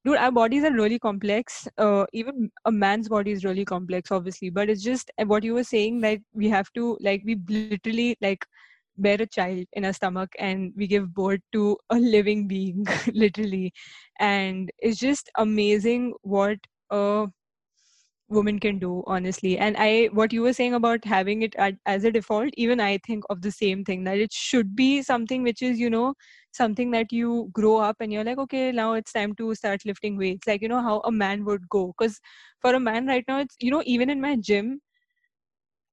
dude our bodies are really complex. Uh, even a man's body is really complex obviously but it's just what you were saying like we have to like we literally like bear a child in our stomach and we give birth to a living being literally. And it's just amazing what woman can do honestly. And i what you were saying about having it at, as a default even i think of the same thing that it should be something which is you know something that you grow up and you're like okay now it's time to start lifting weights. Like you know how a man would go. Because for a man right now it's you know even in my gym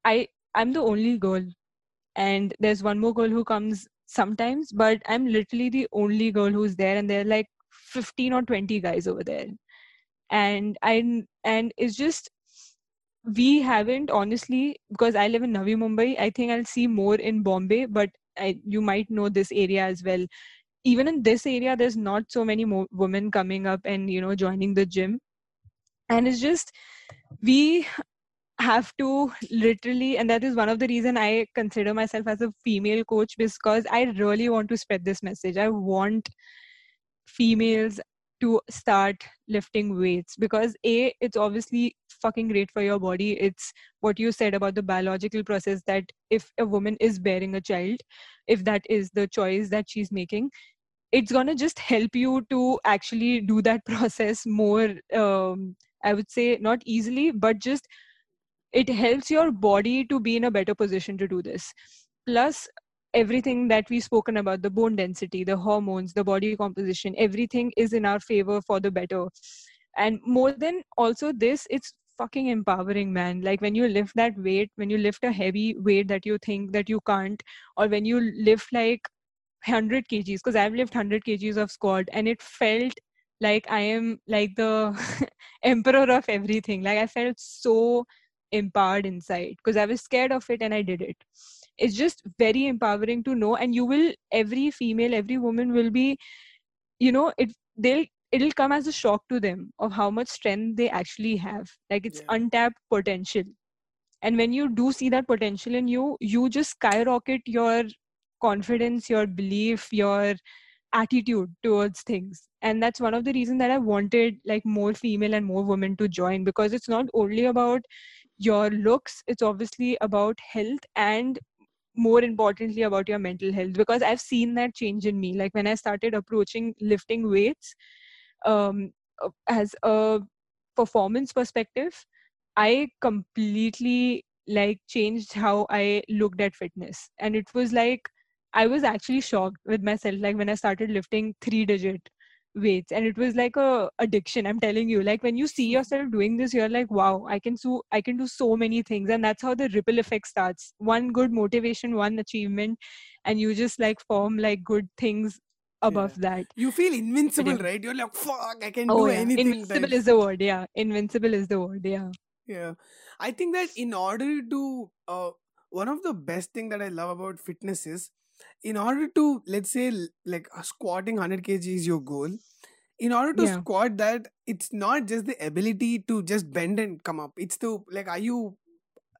i i'm the only girl. And there's one more girl who comes sometimes but i'm literally the only girl who's there and there are like 15 or 20 guys over there and i and it's just we haven't honestly because i live in navi mumbai i think i'll see more in bombay but I, you might know this area as well. Even in this area there's not so many more women coming up and you know joining the gym. And it's just we have to literally and that is one of the reason i consider myself as a female coach because i really want to spread this message. I want females to start lifting weights because a it's obviously fucking great for your body. It's what you said about the biological process that if a woman is bearing a child if that is the choice that she's making it's going to just help you to actually do that process more um, i would say not easily but just it helps your body to be in a better position to do this. Plus everything that we've spoken about the bone density the hormones the body composition everything is in our favor for the better. And more than also this it's fucking empowering man. Like when you lift that weight when you lift a heavy weight that you think that you can't or when you lift like 100 kgs because i've lifted 100 kgs of squat and it felt like i am like the emperor of everything. Like i felt so empowered inside because i was scared of it and i did it it's just very empowering to know and you will every female every woman will be you know it they'll it'll come as a shock to them of how much strength they actually have. Like it's Yeah. untapped potential. And when you do see that potential in you you just skyrocket your confidence your belief your attitude towards things. And that's one of the reasons that i wanted like more female and more women to join because it's not only about your looks it's obviously about health and more importantly about your mental health because i've seen that change in me. Like when i started approaching lifting weights um uh, as a performance perspective i completely like changed how i looked at fitness. And it was like i was actually shocked with myself like when i started lifting three digit weights and it was like a addiction i'm telling you like when you see yourself doing this you're like wow i can so i can do so many things and that's how the ripple effect starts one good motivation one achievement and you just like form like good things above that You feel invincible, Yeah. right? You're like, fuck, I can oh do yeah anything. invincible is the word yeah invincible is the word yeah Yeah. I think that in order to, uh, one of the best thing that I love about fitness is, in order to, let's say, like uh, squatting 100 kg is your goal. In order to Yeah. squat that, it's not just the ability to just bend and come up. It's the, like, are you,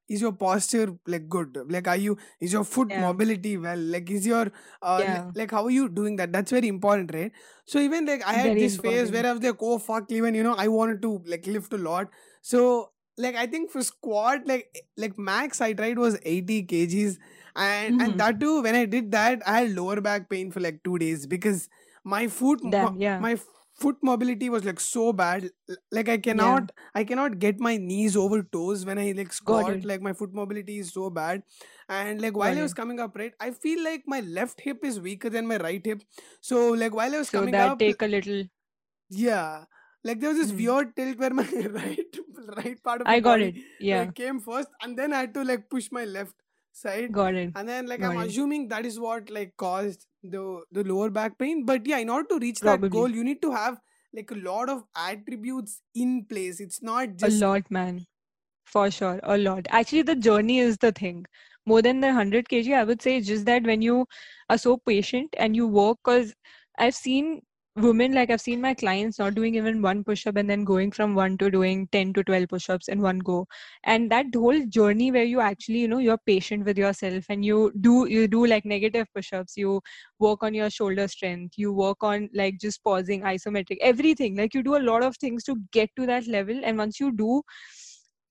is your posture like good? Like, are you, is your foot Yeah. mobility well? Like, is your, uh, Yeah. like, how are you doing that? That's very important, right? So even like I had Very this phase where I was like, oh fuck, even you know, I wanted to like lift a lot. So like I think for squat, like like max I tried was 80 kgs. And Mhm. and that too, when I did that, I had lower back pain for like two days because my foot mo- yeah. my foot mobility was like so bad. Like I cannot I cannot get my knees over toes when I like squat. Like my foot mobility is so bad. And like while Got I was it. coming up, right, I feel like my left hip is weaker than my right hip. So like while I was so coming that up, take a little yeah, like there was this Mhm. weird tilt where my right right part of i got it yeah like came first, and then I had to like push my left side, got it. And then like got I'm it. assuming that is what like caused the the lower back pain. But yeah, in order to reach that goal, you need to have like a lot of attributes in place. It's not a just lot man. For sure. A lot. Actually the journey is the thing. More than the 100 kg i would say it's just that when you are so patient and you work. Because i've seen women like i've seen my clients not doing even one push-up and then going from one to doing 10 to 12 push-ups in one go. And that whole journey where you actually you know you're patient with yourself and you do you do like negative push-ups you work on your shoulder strength you work on like just pausing isometric everything. Like you do a lot of things to get to that level and once you do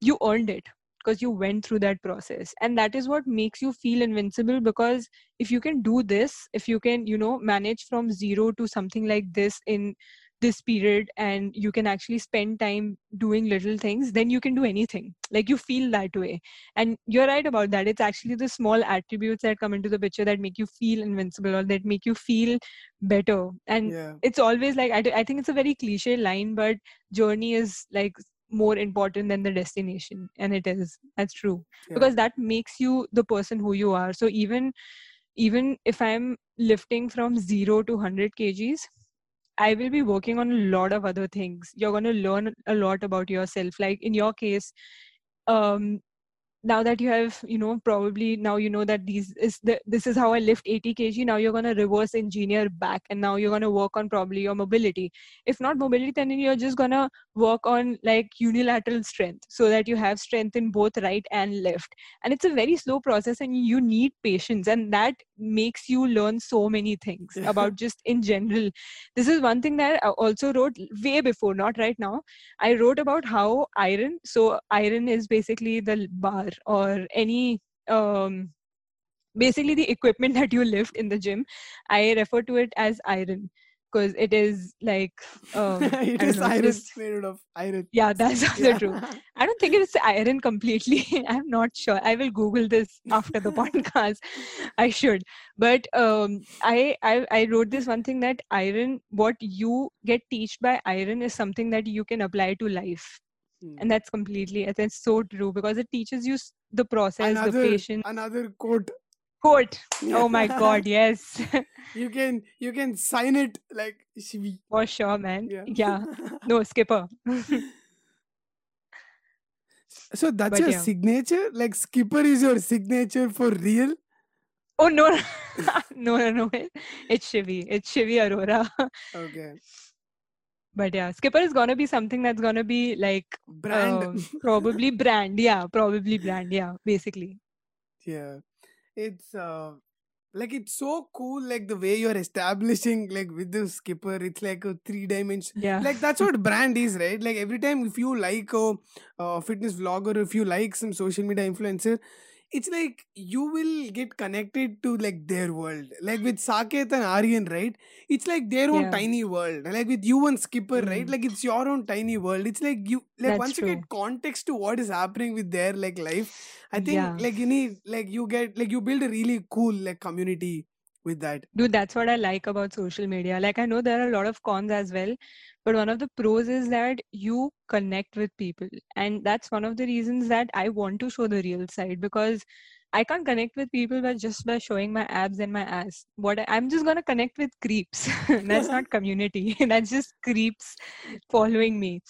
you earned it because you went through that process. And that is what makes you feel invincible because if you can do this if you can you know manage from zero to something like this in this period and you can actually spend time doing little things then you can do anything. Like you feel that way. And you're right about that. It's actually the small attributes that come into the picture that make you feel invincible or that make you feel better. And yeah. it's always like I, I think it's a very cliche line but journey is like more important than the destination and it is. That's true. Yeah. because that makes you the person who you are. So even even if i'm lifting from 0 to 100 kgs i will be working on a lot of other things. You're going to learn a lot about yourself. Like in your case um now that you have you know probably now you know that these is the this is how i lift 80 kg now you're going to reverse engineer back and now you're going to work on probably your mobility. If not mobility then you're just going to work on like unilateral strength so that you have strength in both right and left. And it's a very slow process and you need patience and that makes you learn so many things about just in general. This is one thing that i also wrote way before not right now. I wrote about how iron. So iron is basically the bar or any um, basically the equipment that you lift in the gym. I refer to it as iron because it is like um, it is know, iron just- made of iron. yeah, that's also Yeah. true. I don't think it's iron completely. I'm not sure. I will Google this after the podcast. I should. But um, I, I I wrote this one thing that iron, what you get taught by iron is something that you can apply to life, And that's completely that's so true because it teaches you the process, the another patience. another quote. Quote. Oh my God! Yes, you can you can sign it like Shivi. for sure, man. Yeah. Yeah. No, skipper. so that's But your yeah. signature. Like skipper is your signature for real. Oh no, no, no, no! it- It's Shivi. It's Shivi Arora. Okay. But yeah, Skipper is gonna be something that's gonna be like Brand. um, probably brand. Yeah, probably brand. Yeah, basically. yeah. It's uh like it's so cool like the way you're establishing like with the skipper it's like a three dimension Yeah. like that's what brand is right like every time if you like a, uh fitness vlogger if you like some social media influencer it's like you will get connected to like their world. Like with saket and aryan right? It's like their own Yeah. tiny world. Like with you and skipper right? Mm. like it's your own tiny world. It's like you like That's once you get context to what is happening with their like life i think Yeah. like you need like you get like you build a really cool like community with that Dude, that's what I like about social media. Like, I know there are a lot of cons as well, but one of the pros is that you connect with people. And that's one of the reasons that I want to show the real side because I can't connect with people by just by showing my abs and my ass. What I, I'm just gonna connect with creeps. that's not community. that's just creeps following me.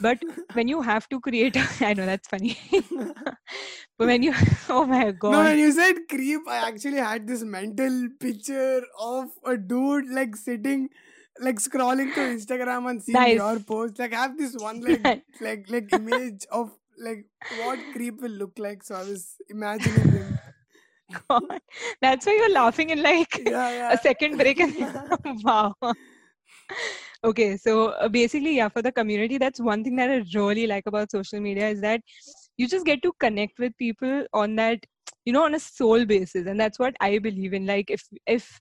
But when you have to create, I know that's funny. but when you, oh my god, No, when you said creep, I actually had this mental picture of a dude like sitting, like scrolling through Instagram and seeing Nice. your post. Like I have this one like like like image of like what creep will look like. So I was imagining him. God. That's why you're laughing in like Yeah, yeah. a second break and wow. Okay, so uh, basically, yeah, for the community, that's one thing that I really like about social media is that you just get to connect with people on that, you know, on a soul basis, and that's what I believe in. Like, if if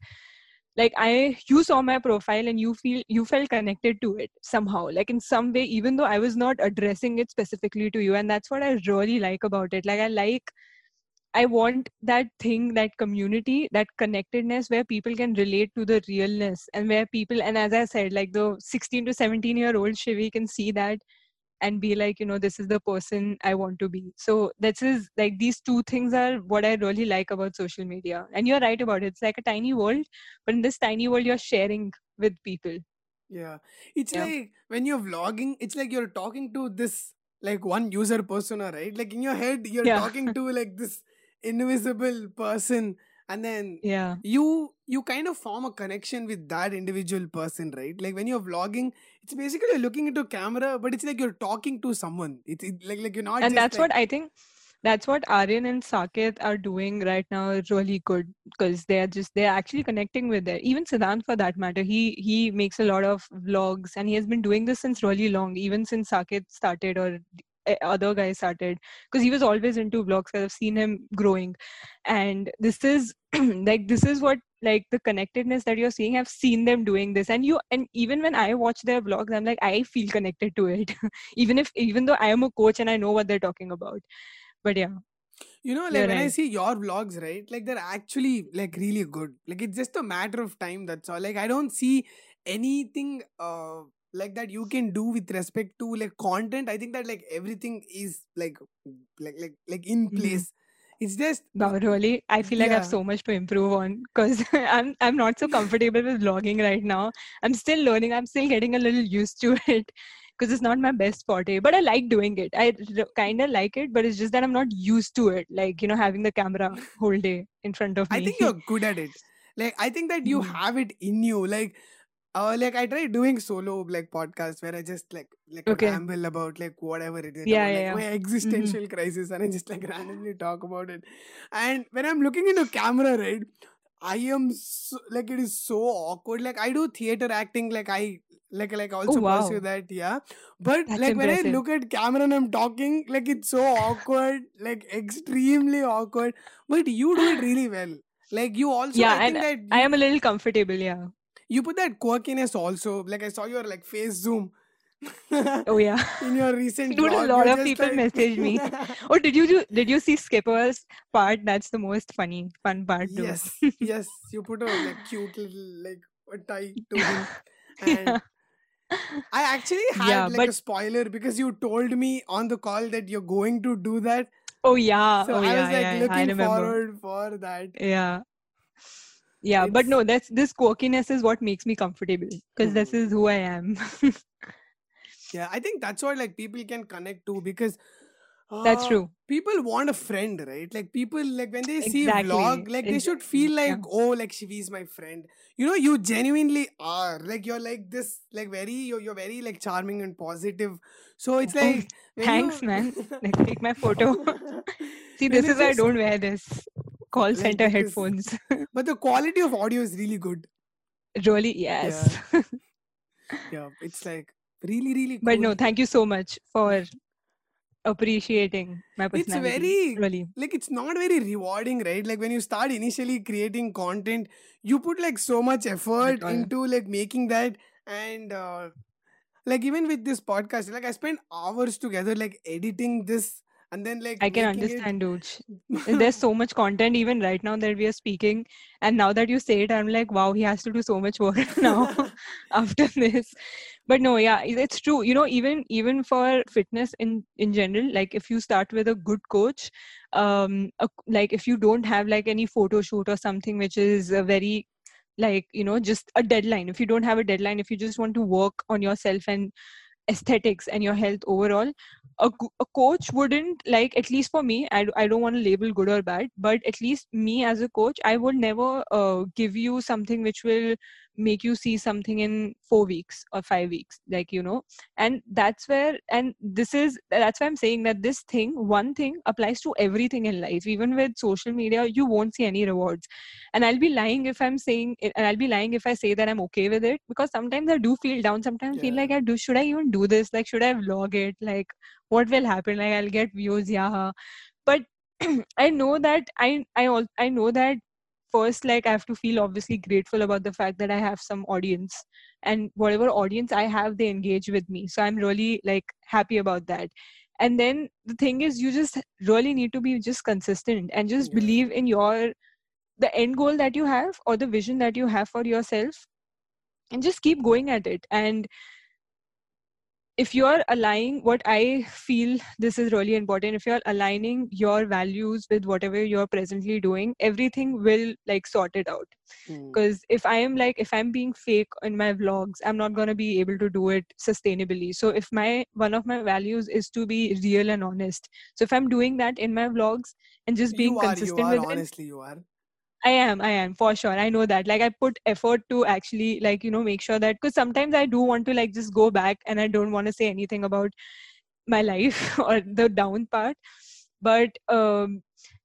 like I you saw my profile and you feel you felt connected to it somehow, like in some way, even though I was not addressing it specifically to you, and that's what I really like about it. Like, I like I want that thing, that community, that connectedness where people can relate to the realness and where people, and as I said, like the 16 to 17 year old Shivi can see that and be like, you know, this is the person I want to be. So this is like these two things are what I really like about social media. And you're right about it. It's like a tiny world, but in this tiny world, you're sharing with people. Yeah. It's Yeah. like when you're vlogging, it's like you're talking to this like one user persona, right? Like in your head, you're Yeah. talking to like this invisible person, and then Yeah. you you kind of form a connection with that individual person, right? Like when you're vlogging, it's basically you're looking into camera, but it's like you're talking to someone. It's it, like like you're not. and that's like, what I think. That's what Aryan and Saket are doing right now. Really good because they are just they are actually connecting with their even Siddhant for that matter. He he makes a lot of vlogs and he has been doing this since really long, even since Saket started or other guys started because he was always into vlogs. I've seen him growing, and this is like this is what like the connectedness that you're seeing. I've seen them doing this, and you and even when I watch their vlogs, I'm like I feel connected to it, even if even though I am a coach and I know what they're talking about but yeah You know, like You're when I see your vlogs, right? Like they're actually like really good. Like it's just a matter of time. That's all. Like I don't see anything uh like that you can do with respect to like content. I think that like everything is like like like like in Mhm. place. It's just wow really i feel like i have so much to improve on because i'm i'm not so comfortable with vlogging right now i'm still learning i'm still getting a little used to it because it's not my best forte. But I like doing it. I kind of like it, but it's just that I'm not used to it. Like you know, having the camera whole day in front of me. I think you're good at it. Like I think that you Mhm. have it in you. Like uh, like I tried doing solo like podcasts where I just like like Okay. ramble about like whatever it is. Yeah, about, yeah, like, yeah. My existential crisis and I just like randomly talk about it. And when I'm looking into camera, right, I am so, like it is so awkward. Like I do theater acting, like I like like also Oh, wow. pursue that, yeah. But That's like when I look at camera and I'm talking, like it's so awkward, like extremely awkward. But you do it really well. Like you also, Yeah, I think and that I am a little comfortable. Yeah. You put that quirkiness also. Like I saw your like face zoom Oh yeah. in your recent. Dude, a lot of people like- message me. Oh, did you do? Did you see Skipper's part? That's the most funny, fun part. Too. yes, yes. You put a like cute little like a tie to him. And yeah. I actually had Yeah, like but- a spoiler because you told me on the call that you're going to do that. Oh yeah. So oh I was like yeah, I looking forward for that. Yeah. Yeah, but no, that's this quirkiness is what makes me comfortable because this Mhm. is who I am. Yeah, I think that's what like people can connect to because that's uh, true. people want a friend, right? Like people like when they see Exactly, vlog, like they should feel like, yeah. oh, like Shivi's my friend. You know, you genuinely are. Like you're like this, like very you're, you're very like charming and positive. So it's Oh, like thanks, you- man. Like, take my photo. See, this is why I don't wear this call center headphones. But the quality of audio is really good. really, yes. Yeah, it's like really, really but no, thank you so much for appreciating my personality. It's very really. like it's not very rewarding right like when you start initially creating content you put like so much effort all. into like making that and uh, like even with this podcast like i spent hours together like editing this and then like I can making it- understand, dude. There's so much content even right now that we are speaking, and now that you say it, I'm like, wow, he has to do so much work now after this. But no, yeah, it's true. You know, even even for fitness in in general, like if you start with a good coach, um, a, like if you don't have like any photo shoot or something which is a very like you know just a deadline if you don't have a deadline if you just want to work on yourself and aesthetics and your health overall a, a coach wouldn't like at least for me i, I don't want to label good or bad but at least me as a coach i would never uh, give you something which will make you see something in four weeks or five weeks like you know? And that's where and this is that's why i'm saying that this thing one thing applies to everything in life. Even with social media you won't see any rewards. And i'll be lying if i'm saying and i'll be lying if i say that i'm okay with it because sometimes i do feel down sometimes I feel like i do should i even do this? Like should i vlog it? Like what will happen? Like i'll get views yeah. But i know that i i i know that first like i have to feel obviously grateful about the fact that i have some audience. And whatever audience i have they engage with me. So i'm really like happy about that. And then the thing is you just really need to be just consistent and just Yeah. believe in your the end goal that you have or the vision that you have for yourself and just keep going at it. And if you're aligning what i feel this is really important if you're aligning your values with whatever you're presently doing everything will like sort it out. Hmm. because if i am like if i'm being fake in my vlogs i'm not going to be able to do it sustainably. So if my one of my values is to be real and honest so if i'm doing that in my vlogs and just being you are, consistent you are with it honestly you are I am, I am for sure. I know that. Like, I put effort to actually, like, you know, make sure that because sometimes I do want to, like, just go back and I don't want to say anything about my life or the down part. But um,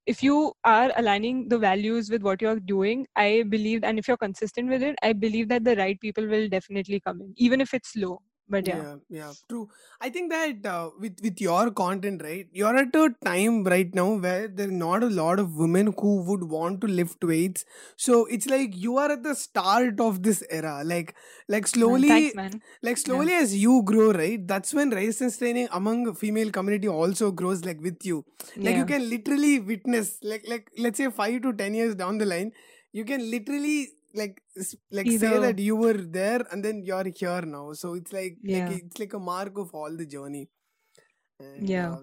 if you are aligning the values with what you're doing, I believe, and if you're consistent with it, I believe that the right people will definitely come in, even if it's slow. But yeah, yeah yeah true. I think that uh, with with your content right you're at a time right now where there are not a lot of women who would want to lift weights. So it's like you are at the start of this era like like slowly thanks, man. like slowly as you grow right that's when resistance training among female community also grows like with you. Like yeah. you can literally witness like like let's say 5 to 10 years down the line you can literally like like say that you were there and then you're here now so it's like Yeah. like it's like a mark of all the journey and, Yeah. uh,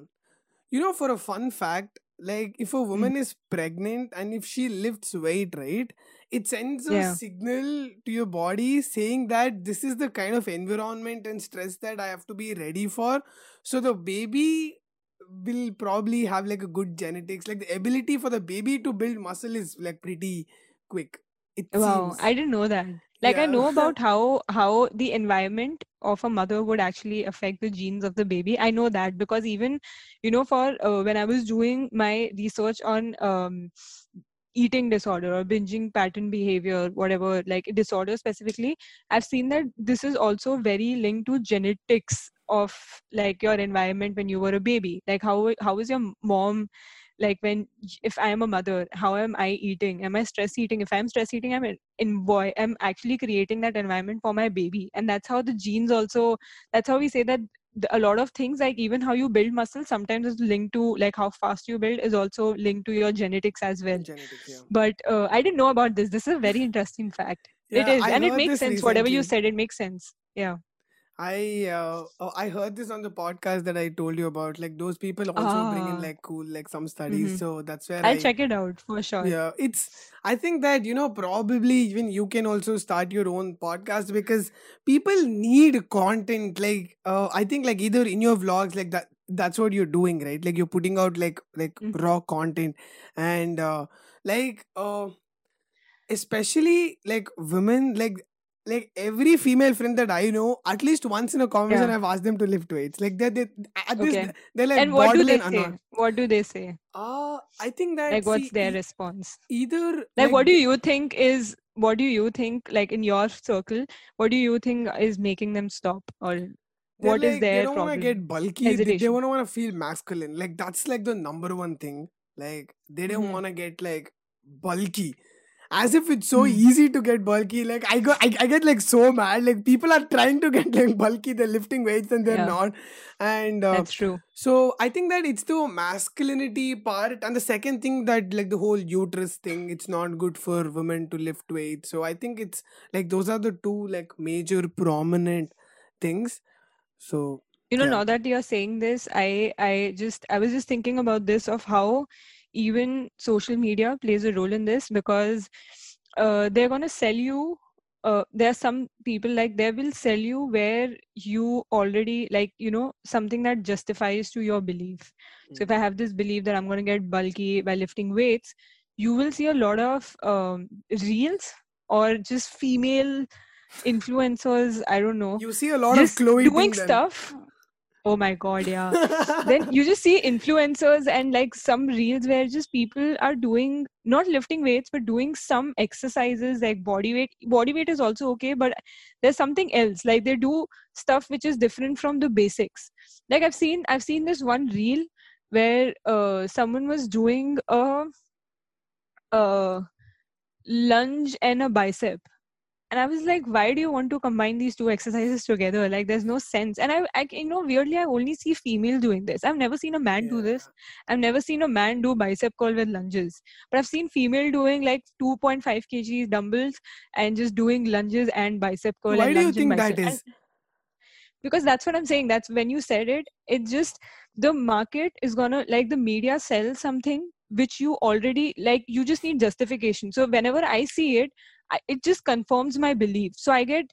you know for a fun fact like if a Mm. woman is pregnant and if she lifts weight right it sends a Yeah. signal to your body saying that this is the kind of environment and stress that I have to be ready for. So the baby will probably have like a good genetics. Like the ability for the baby to build muscle is like pretty quick. It Wow, seems. I didn't know that. Like I know about how how the environment of a mother would actually affect the genes of the baby. I know that because even you know for uh, when I was doing my research on um eating disorder or binging pattern behavior whatever like disorder specifically i've seen that this is also very linked to genetics of like your environment when you were a baby like how how is your mom like when if i am a mother how am i eating? Am i stress eating? If i'm stress eating i'm in, boy i'm actually creating that environment for my baby. And that's how the genes also that's how we say that a lot of things like even how you build muscle sometimes is linked to like how fast you build is also linked to your genetics as well. Genetics, yeah. but uh, i didn't know about this. This is a very interesting fact. It Yeah, is I and it makes sense. Whatever you said it makes sense. Yeah I uh, oh, I heard this on the podcast that I told you about. Like those people also bring in ah like cool like some studies. hmm So that's where i'll I check it out for sure yeah. It's I think that you know probably even you can also start your own podcast because people need content. Like uh, I think like either in your vlogs like that. That's what you're doing, right? Like you're putting out like like Mhm. raw content and uh, like uh, especially like women like like every female friend that I know, at least once in a conversation, yeah I've asked them to lift weights. Like they they at this okay they're like and what do they say what do they say Uh I think that like what's see their response either like like what do you think is what do you think like in your circle what do you think is making them stop or they're what is like they their don't want to get bulky. They, they hesitation want to want to feel masculine. Like that's like the number one thing. Like they don't mm-hmm. want to get like bulky. As if it's so Hmm. easy to get bulky. Like I go, I, I get like so mad. Like people are trying to get like bulky. They're lifting weights and they're yeah not. And uh, that's true so I think that it's the masculinity part, and the second thing that like the whole uterus thing. It's not good for women to lift weights. So I think it's like those are the two like major prominent things. So you know yeah, now that you're saying this i i just i was just thinking about this of how even social media plays a role in this because uh, they're going to sell you uh, there are some people like they will sell you where you already like you know something that justifies to your belief. So if i have this belief that i'm going to get bulky by lifting weights you will see a lot of um, reels or just female influencers i don't know you see a lot of Chloe doing stuff oh my god yeah. Then you just see influencers and like some reels where just people are doing not lifting weights but doing some exercises like body weight body weight is also okay but there's something else. Like they do stuff which is different from the basics. Like i've seen i've seen this one reel where uh, someone was doing a, a lunge and a bicep and i was like why do you want to combine these two exercises together? Like there's no sense. And i, I you know weirdly i only see female doing this. I've never seen a man do this. I've never seen a man do bicep curl with lunges. But i've seen female doing like 2.5 kg dumbbells and just doing lunges and bicep curl Why do you think bicep. that and because that's what i'm saying. That's when you said it it just the market is gonna like the media sells something which you already like you just need justification. So whenever i see it I, it just confirms my belief. So i get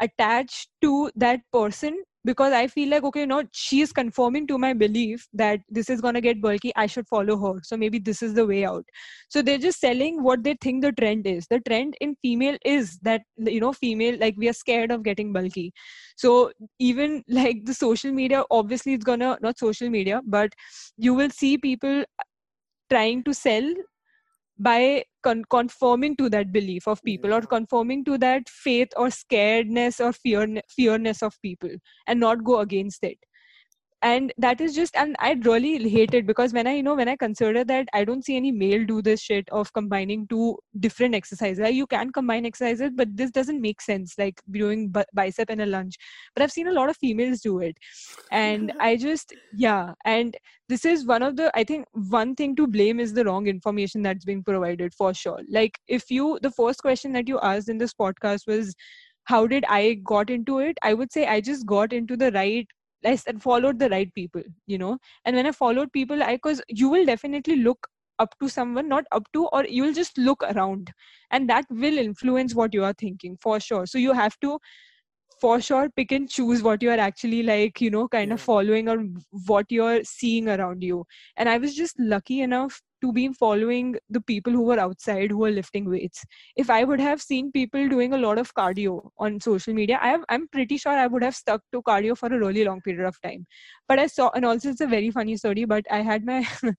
attached to that person because i feel like okay no she is conforming to my belief that this is going to get bulky i should follow her. So maybe this is the way out. So they're just selling what they think the trend is. The trend in female is that you know female like we are scared of getting bulky. So even like the social media obviously it's gonna not social media but you will see people trying to sell by con- conforming to that belief of people or conforming to that faith or scaredness or fear fearness of people and not go against it and that is just and i really hate it because when i you know when i consider that i don't see any male do this shit of combining two different exercises. Like you can combine exercises but this doesn't make sense like doing bi- bicep and a lunge. But i've seen a lot of females do it. And i just yeah. And this is one of the i think one thing to blame is the wrong information that's being provided for sure. Like if you the first question that you asked in this podcast was how did i got into it? I would say i just got into the right I followed the right people, you know. And when I followed people, I because you will definitely look up to someone not up to or you'll just look around and that will influence what you are thinking for sure so you have to for sure pick and choose what you are actually like you know kind of following or what you're seeing around you. And i was just lucky enough to be following the people who were outside who were lifting weights. If i would have seen people doing a lot of cardio on social media i have, i'm pretty sure i would have stuck to cardio for a really long period of time. But i saw and also it's a very funny story but i had my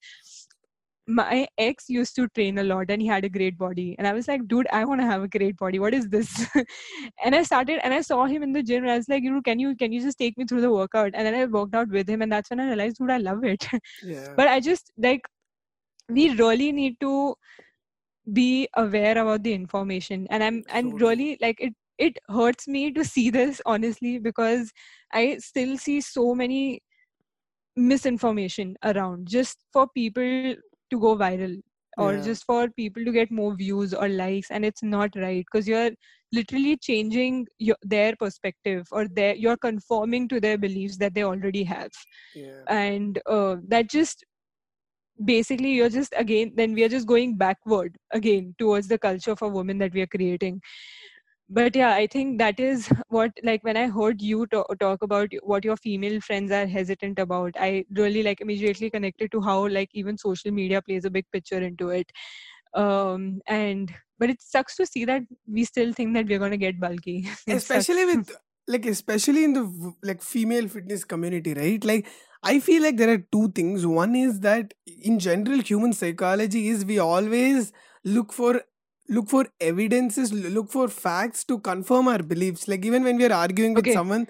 my ex used to train a lot and he had a great body. And i was like dude i want to have a great body. What is this? And i started and i saw him in the gym and i was like you know can you can you just take me through the workout? And then i worked out with him and that's when i realized dude i love it. Yeah. but i just like we really need to be aware about the information. And i'm and Totally. really like it it hurts me to see this honestly because i still see so many misinformation around just for people to go viral or Yeah. just for people to get more views or likes and it's not right because you're literally changing your, their perspective or their you're conforming to their beliefs that they already have yeah. and uh, that just basically you're just again then we are just going backward again towards the culture of a woman that we are creating but yeah i think that is what like when i heard you to- talk about what your female friends are hesitant about i really like immediately connected to how like even social media plays a big picture into it. Um and but it sucks to see that we still think that we're going to get bulky. Especially with like especially in the like female fitness community right? Like i feel like there are two things. One is that in general human psychology is we always look for look for evidences look for facts to confirm our beliefs. Like even when we are arguing with someone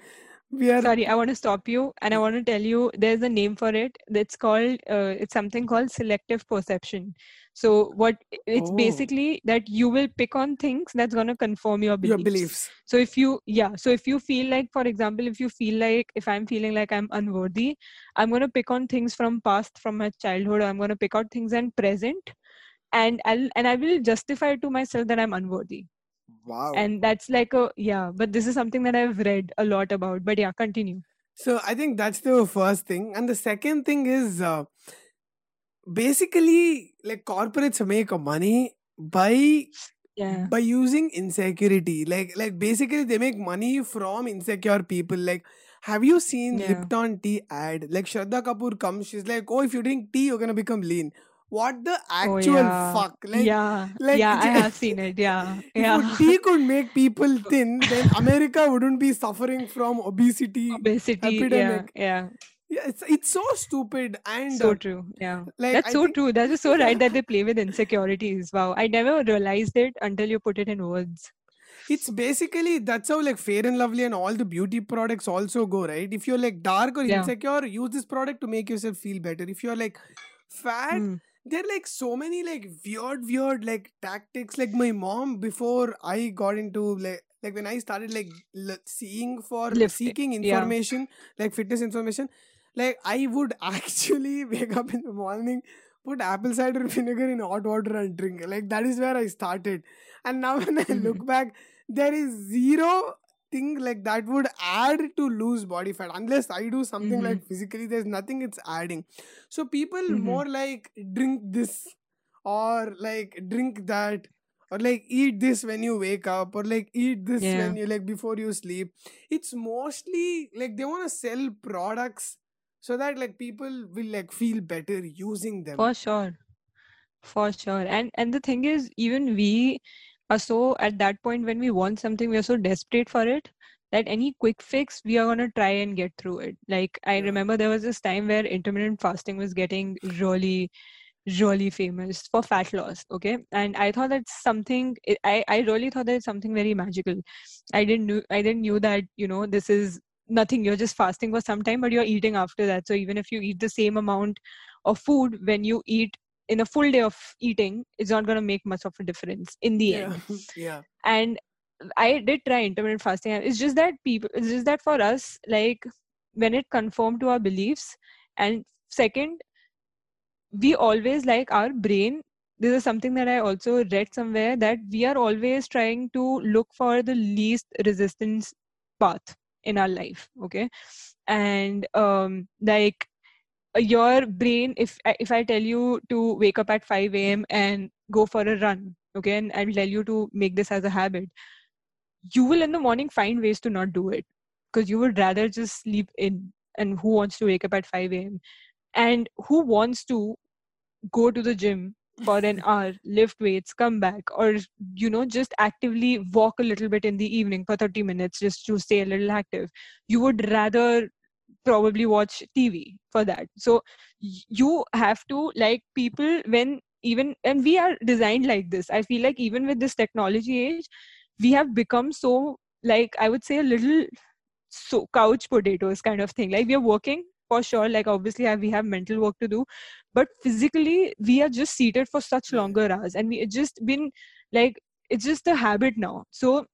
we are sorry i want to stop you and i want to tell you there's a name for it. That's called uh, it's something called selective perception. So what it's Oh. basically that you will pick on things that's going to confirm your beliefs. your beliefs. so if you yeah so if you feel like for example if you feel like if i'm feeling like i'm unworthy i'm going to pick on things from past from my childhood. I'm going to pick out things and present and i'll and i will justify to myself that i'm unworthy wow and that's like a yeah but this is something that i've read a lot about but yeah continue So I think that's the first thing, and the second thing is uh, basically like corporates make money by yeah by using insecurity. Like like basically they make money from insecure people. Like have you seen Yeah. Lipton tea ad? Like Shraddha Kapoor comes, she's like, oh, if you drink tea, you're gonna become lean. What the Oh, actual yeah. fuck? Like yeah like, yeah i have seen it yeah if yeah tea could make people thin, then America wouldn't be suffering from obesity. obesity epidemic. yeah Yeah, it's it's so stupid and so true yeah like that's I so think true that is so right that they play with insecurities wow i never realized it until you put it in words it's basically that's how like Fair and Lovely and all the beauty products also go right. If you're like dark or Yeah. insecure, use this product to make yourself feel better. If you're like fat, Hmm. There are like so many like weird weird like tactics. Like my mom before I got into like like when I started like l- seeing for Lifting, seeking yeah. information like fitness information, like I would actually wake up in the morning. Put apple cider vinegar in hot water and drink. Like that is where I started. And now when I Mhm. look back, there is zero thing like that would add to lose body fat unless I do something Mhm. like physically. There's nothing it's adding. So people Mhm. more like drink this or like drink that or like eat this when you wake up or like eat this Yeah. when you like before you sleep. It's mostly like they want to sell products so that like people will like feel better using them. for sure for sure and and the thing is even we are so at that point when we want something we are so desperate for it that any quick fix we are going to try and get through it. Like i remember there was this time where intermittent fasting was getting really really famous for fat loss okay? And i thought that's something i i really thought that it's something very magical. I didn't knew i didn't knew that you know this is nothing. You're just fasting for some time but you're eating after that. So even if you eat the same amount of food when you eat in a full day of eating it's not going to make much of a difference in the Yeah. end yeah. and i did try intermittent fasting it's just that people it's just that for us like when it conformed to our beliefs and second we always like our brain this is something that i also read somewhere that we are always trying to look for the least resistance path in our life okay and um like your brain if I- if i tell you to wake up at 5 a.m and go for a run okay and i'll tell you to make this as a habit you will in the morning find ways to not do it because you would rather just sleep in and who wants to wake up at 5 a.m and who wants to go to the gym for an hour lift weights come back or you know just actively walk a little bit in the evening for 30 minutes just to stay a little active? You would rather probably watch tv for that. So you have to like people when even and we are designed like this. I feel like even with this technology age we have become so like i would say a little so couch potatoes kind of thing. Like we are working for sure. Like obviously we have mental work to do. But physically we are just seated for such longer hours. And we just been like it's just a habit now. So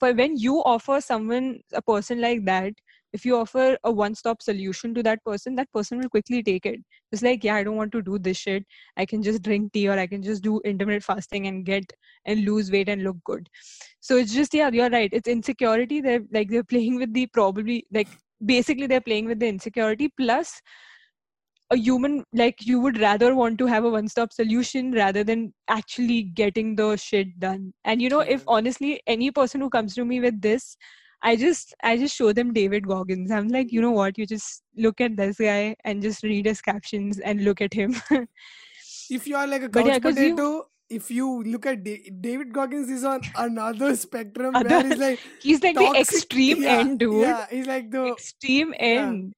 but when you offer someone a person like that if you offer a one stop solution to that person that person will quickly take it. It's like yeah i don't want to do this shit. I can just drink tea or i can just do intermittent fasting and get and lose weight and look good. So it's just yeah you're right. It's insecurity. They're like they're playing with the probably like basically they're playing with the insecurity plus a human like you would rather want to have a one stop solution rather than actually getting the shit done. And you know if honestly any person who comes to me with this i just i just show them david goggins i'm like you know what you just look at this guy and just read his captions and look at him if you are like a couch yeah, 'cause you- potato, if you look at Da- David Goggins, is on another spectrum Other- where he's like he's like the extreme yeah, end dude Yeah, he's like the. extreme Yeah. end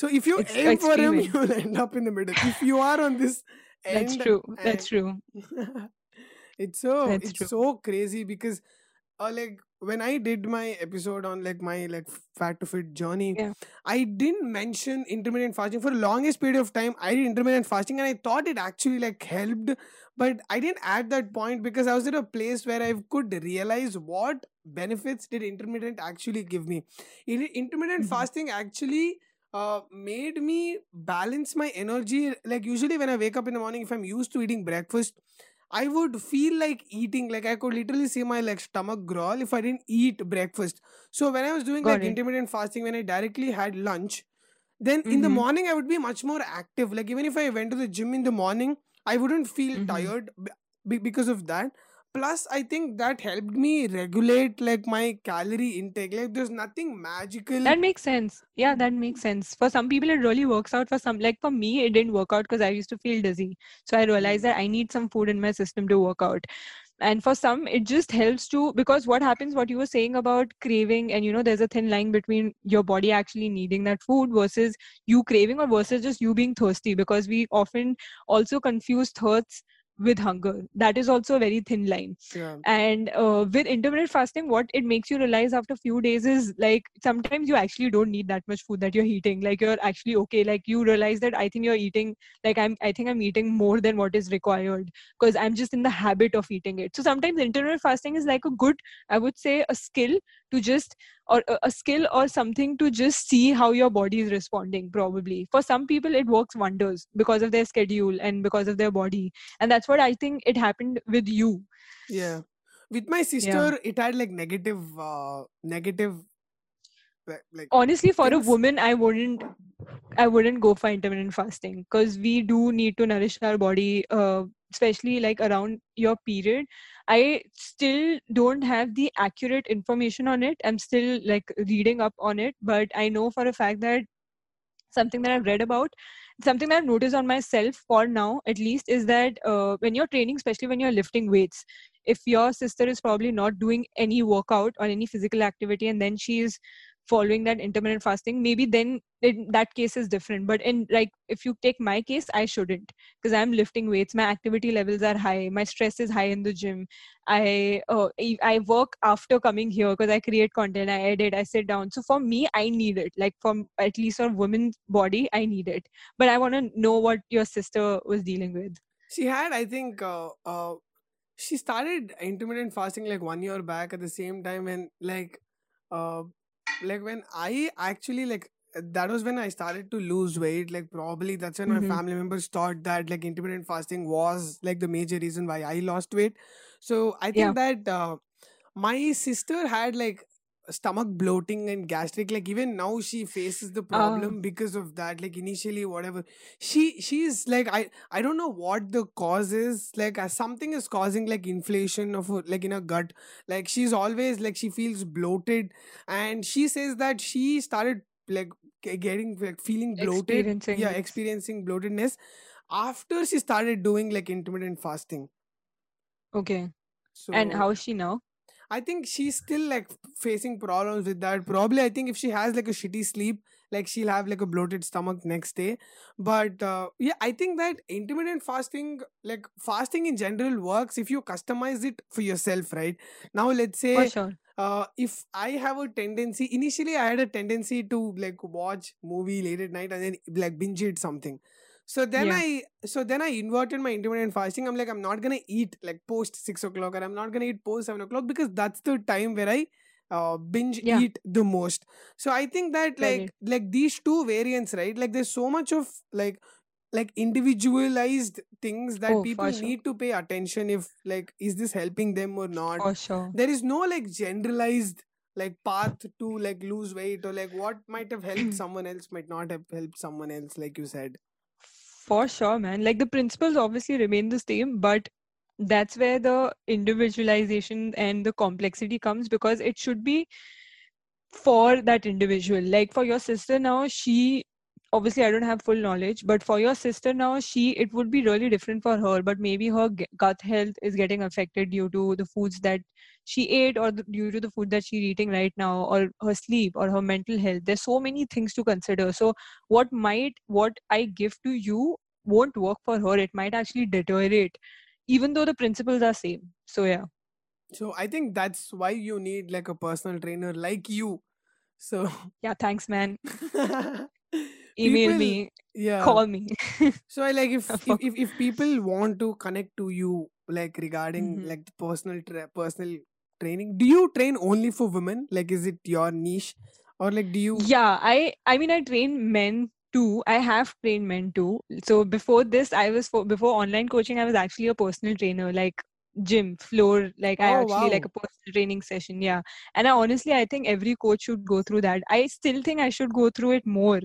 So if you it's aim for him, end. you'll end up in the middle. If you are on this end, that's true that's true it's so That's it's true. so crazy because uh, like when i did my episode on like my like fat to fit journey Yeah. i didn't mention intermittent fasting for the longest period of time i did intermittent fasting and i thought it actually like helped but i didn't add that point because i was at a place where i could realize what benefits did intermittent actually give me In- intermittent Mhm. fasting actually uh, made me balance my energy like usually when i wake up in the morning if i'm used to eating breakfast I would feel like eating, like I could literally see my like stomach growl if I didn't eat breakfast. So when I was doing Got like it. intermittent fasting, when I directly had lunch, then in the Mhm. morning I would be much more active. Like even if I went to the gym in the morning, I wouldn't feel Mhm. tired b- because of that. Plus, I think that helped me regulate like my calorie intake. Like there's nothing magical. That makes sense. Yeah, that makes sense. For some people, it really works out. For some, like for me, it didn't work out because I used to feel dizzy. So I realized Mm. that I need some food in my system to work out. And for some, it just helps to because what happens, what you were saying about craving, and you know, there's a thin line between your body actually needing that food versus you craving or versus just you being thirsty because we often also confuse thirsts with hunger. That is also a very thin line. Yeah. and uh, with intermittent fasting what it makes you realize after a few days is like sometimes you actually don't need that much food that you're eating. Like you're actually okay. Like you realize that i think you're eating like i'm i think i'm eating more than what is required because i'm just in the habit of eating it. So sometimes intermittent fasting is like a good i would say a skill to just or a, a skill or something to just see how your body is responding probably. For some people it works wonders because of their schedule and because of their body. And that's what i think it happened with you. Yeah. With my sister, it had like negative, uh, negative, like, honestly for a woman i wouldn't i wouldn't go for intermittent fasting because we do need to nourish our body uh, especially like around your period. I still don't have the accurate information on it. I'm still like reading up on it but i know for a fact that something that i've read about something that i've noticed on myself for now at least is that uh, when you're training especially when you're lifting weights if your sister is probably not doing any workout or any physical activity and then she is following that intermittent fasting maybe then in that case is different. But in like if you take my case i shouldn't because i'm lifting weights. My activity levels are high. My stress is high in the gym. I uh, I- work after coming here because i create content i edit i sit down. So for me i need it. Like from at least a woman's body i need it. But i want to know what your sister was dealing with. She had, I think, uh, uh, she started intermittent fasting like one year back at the same time when, like, uh, like when I actually like that was when I started to lose weight. Like, probably that's when Mhm. my family members thought that like intermittent fasting was like the major reason why I lost weight. So I think Yeah. that uh, my sister had like stomach bloating and gastric like even now she faces the problem because of that like initially whatever. She she's like i i don't know what the cause is like uh, something is causing like inflation of her- like in her gut. Like she's always like she feels bloated and she says that she started like getting like feeling bloated Experiencing yeah experiencing bloatedness after she started doing like intermittent fasting. Okay. so And how is she now? I think she's still like facing problems with that. Probably, I think if she has like a shitty sleep, like she'll have like a bloated stomach next day. But uh, yeah, I think that intermittent fasting, like fasting in general, works if you customize it for yourself, right? Now, let's say sure. uh, if I have a tendency, initially I had a tendency to like watch movie late at night and then like binge eat something. So then Yeah. I so then I inverted my intermittent fasting. I'm like I'm not gonna eat like post six o'clock or I'm not gonna eat post seven o'clock because that's the time where I uh, binge Yeah. eat the most. So I think that like like these two variants, right? Like there's so much of like like individualized things that Oh, people sure. need to pay attention if like is this helping them or not For sure. there is no like generalized like path to like lose weight or like what might have helped someone else might not have helped someone else like you said For sure, man. Like the principles obviously remain the same, but that's where the individualization and the complexity comes because it should be for that individual. Like for your sister now, she obviously I don't have full knowledge, but for your sister now, she it would be really different for her. But maybe her gut health is getting affected due to the foods that she ate or the, due to the food that she's eating right now or her sleep or her mental health. There's so many things to consider. So what might what i give to you won't work for her. It might actually deteriorate even though the principles are same. So yeah. So i think that's why you need like a personal trainer like you. So yeah thanks man email people me yeah. call me. So I like if, if if if people want to connect to you like regarding Mhm. like the personal tra- personal training do you train only for women? Like is it your niche? Or like do you yeah i i mean i train men too. I have trained men too. So before this i was for before online coaching i was actually a personal trainer. Like gym floor like i Oh, actually like a personal training session yeah. And i honestly i think every coach should go through that. I still think i should go through it more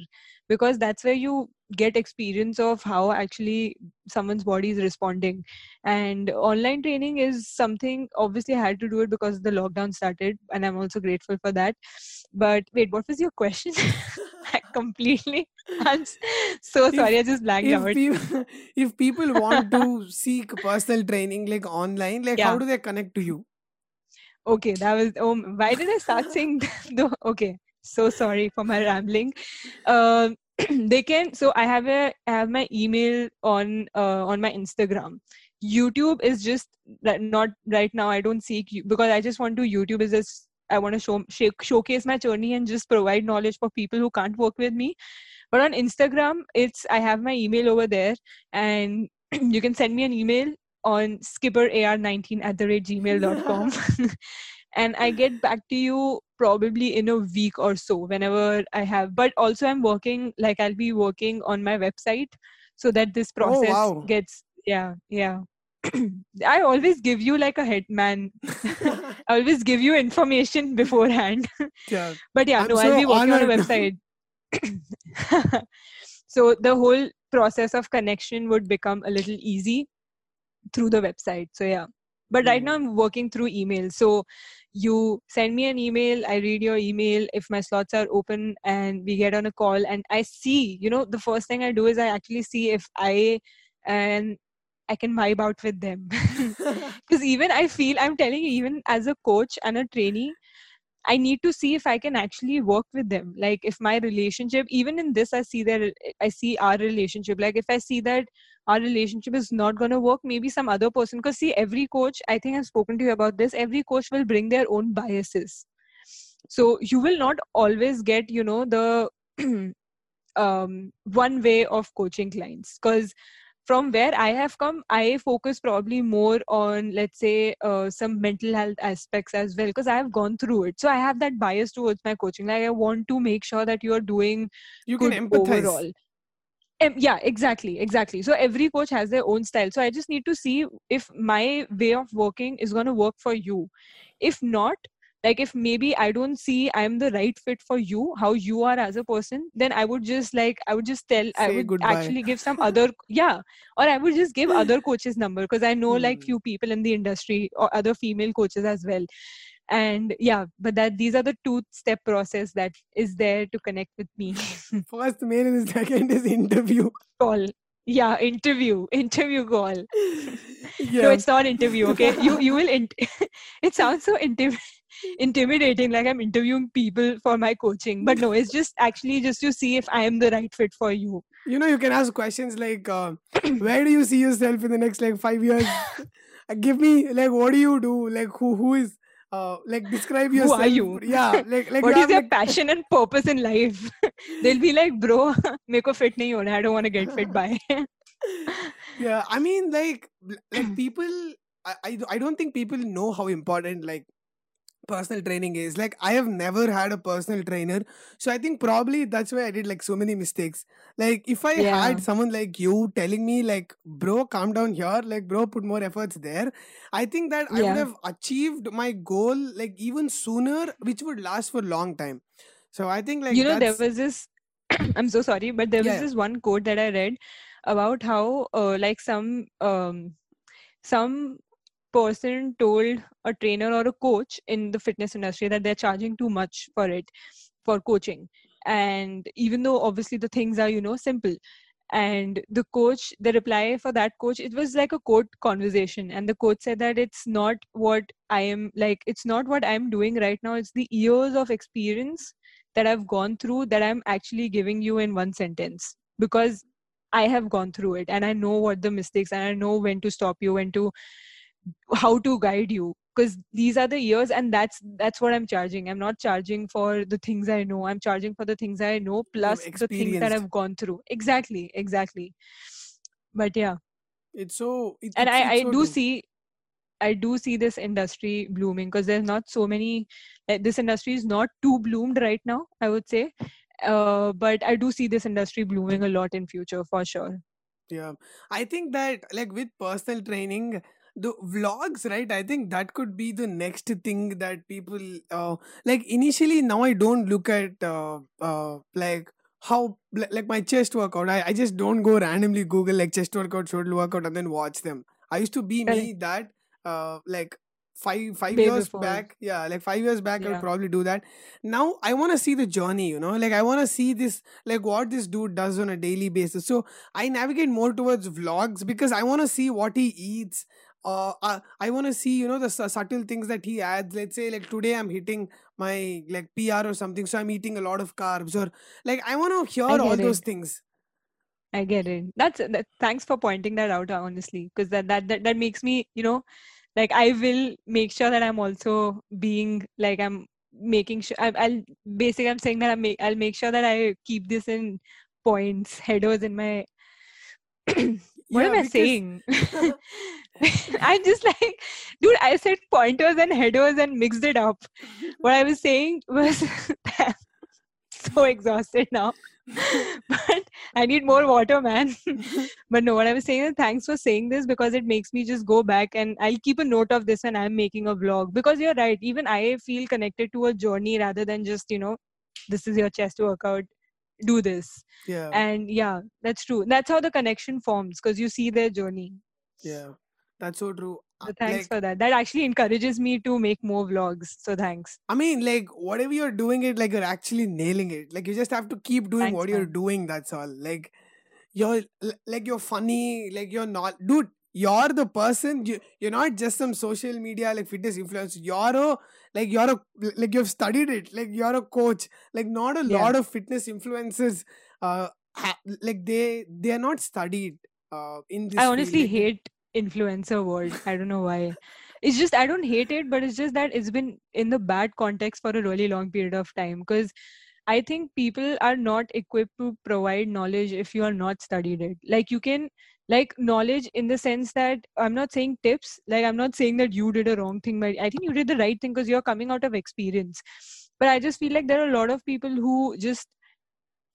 because that's where you get experience of how actually someone's body is responding. And online training is something obviously i had to do it because the lockdown started and i'm also grateful for that. But wait what was your question completely. I'm so If- sorry i just blanked if out. people if people want to seek personal training like online like how do they connect to you? Okay that was oh why did i start saying okay so sorry for my rambling. Um they can so i have a i have my email on uh, on my instagram. Youtube is just not right now i don't seek you because i just want to youtube is just i want to show, show showcase my journey and just provide knowledge for people who can't work with me. But on instagram it's i have my email over there and you can send me an email on skipperar19 at the rate gmail.com and i get back to you probably in a week or so whenever i have but also i'm working like i'll be working on my website so that this oh, process Oh, wow. gets yeah yeah i always give you like a head man i always give you information beforehand. Yeah. But yeah I'm no i'll so be working on a website. So the whole process of connection would become a little easy through the website. So yeah. But right now Mm. i'm working through email. So you send me an email i read your email. If my slots are open and we get on a call and i see you know the first thing i do is i actually see if i and i can vibe out with them. Because even i feel i'm telling you even as a coach and a trainee i need to see if i can actually work with them. Like if my relationship even in this i see that i see our relationship. Like if i see that our relationship is not going to work maybe some other person because see every coach i think i've spoken to you about this every coach will bring their own biases. So you will not always get you know the um, one way of coaching clients. Because from where I have come, I focus probably more on, let's say, uh, some mental health aspects as well, because I have gone through it. So I have that bias towards my coaching. Like, I want to make sure that you are doing you good can empathize overall. Em- yeah, exactly, exactly. So every coach has their own style. So I just need to see if my way of working is going to work for you. If not, like if maybe i don't see i'm the right fit for you how you are as a person then i would just like i would just tell i would goodbye. actually give some other yeah. Or i would just give other coaches number because i know like Hmm. few people in the industry or other female coaches as well. And yeah but that these are the two step process that is there to connect with me. First mail and second is interview. call. Yeah interview. Interview call. No it's not interview okay? You you will int- it sounds so intim- intimidating like i'm interviewing people for my coaching but no it's just actually just to see if i am the right fit for you you know you can ask questions like uh, where do you see yourself in the next like 5 years uh, give me like what do you do like who who is uh, like describe yourself. Who are you? Yeah, like like what you is have, your like... passion and purpose in life? They'll be like, bro, make a fit nahi hona. I don't want to get fit by. yeah, I mean, like like people, I, I I don't think people know how important like personal training is. Like i have never had a personal trainer. So i think probably that's why i did like so many mistakes. Like if i Yeah. had someone like you telling me like bro calm down here. Like bro put more efforts there i think that i would have achieved my goal like even sooner which would last for a long time. So i think like you know there was this i'm so sorry but there was Yeah, yeah. this one quote that i read about how uh, like some um some person told a trainer or a coach in the fitness industry that they're charging too much for it for coaching. And even though obviously the things are you know simple. And the coach the reply for that coach it was like a quote conversation. And the coach said that it's not what i am like it's not what i'm doing right now. It's the years of experience that i've gone through that i'm actually giving you in one sentence. Because i have gone through it and i know what the mistakes and i know when to stop you when to how to guide you because these are the years and that's that's what i'm charging. I'm not charging for the things i know. I'm charging for the things i know plus the things that i've gone through. Exactly exactly. But yeah. It's so it, and it's- i it's i so do see i do see this industry blooming because there's not so many like, this industry is not too bloomed right now i would say. Uh, but i do see this industry blooming a lot in future for sure. Yeah, I think that like with personal training, the vlogs, right? I think that could be the next thing that people uh, like. Initially, now I don't look at uh, uh, like how like my chest workout. I, I just don't go randomly Google like chest workout, shoulder workout, and then watch them. I used to be me that uh, like five five years before. back. Yeah, like five years back, I would probably do that. Now I want to see the journey. You know, like I want to see this like what this dude does on a daily basis. So I navigate more towards vlogs because I want to see what he eats. Uh, uh, I want to see you know the su- subtle things that he adds. Let's say like today I'm hitting my like PR or something, so I'm eating a lot of carbs or like I want to hear all get those things. I get it. That's that, thanks for pointing that out, honestly, because that, that that that makes me, you know, like I will make sure that I'm also being like I'm making sure I, I'll basically I'm saying that I make I'll make sure that I keep this in points headers in my. what Yeah, am I because- saying? I'm just like, dude, I said pointers and headers and mixed it up. What I was saying was so exhausted now. but I need more water, man. but no, what I was saying is thanks for saying this because it makes me just go back and I'll keep a note of this when I'm making a vlog. Because you're right, even I feel connected to a journey rather than just, you know, this is your chest workout, do this. Yeah, And yeah, that's true. That's how the connection forms because you see their journey. yeah, that's so true. Uh, So thanks like, for that. That actually encourages me to make more vlogs. So thanks. I mean, like whatever you're doing it, like you're actually nailing it. Like you just have to keep doing Thanks, what you're doing. That's all. Like you're like you're funny. Like you're not, dude. You're the person. You you're not just some social media like fitness influencer. You're a like you're a like you've studied it. Like you're a coach. Like not a Yeah. lot of fitness influencers. Uh, ha- like they they are not studied. Uh, in this. I honestly they- hate influencer world. I don't know why. It's just I don't hate it, but it's just that it's been in the bad context for a really long period of time. Because I think people are not equipped to provide knowledge if you are not studied it. Like you can like knowledge in the sense that I'm not saying tips. Like I'm not saying that you did a wrong thing, but I think you did the right thing because you're coming out of experience. But I just feel like there are a lot of people who just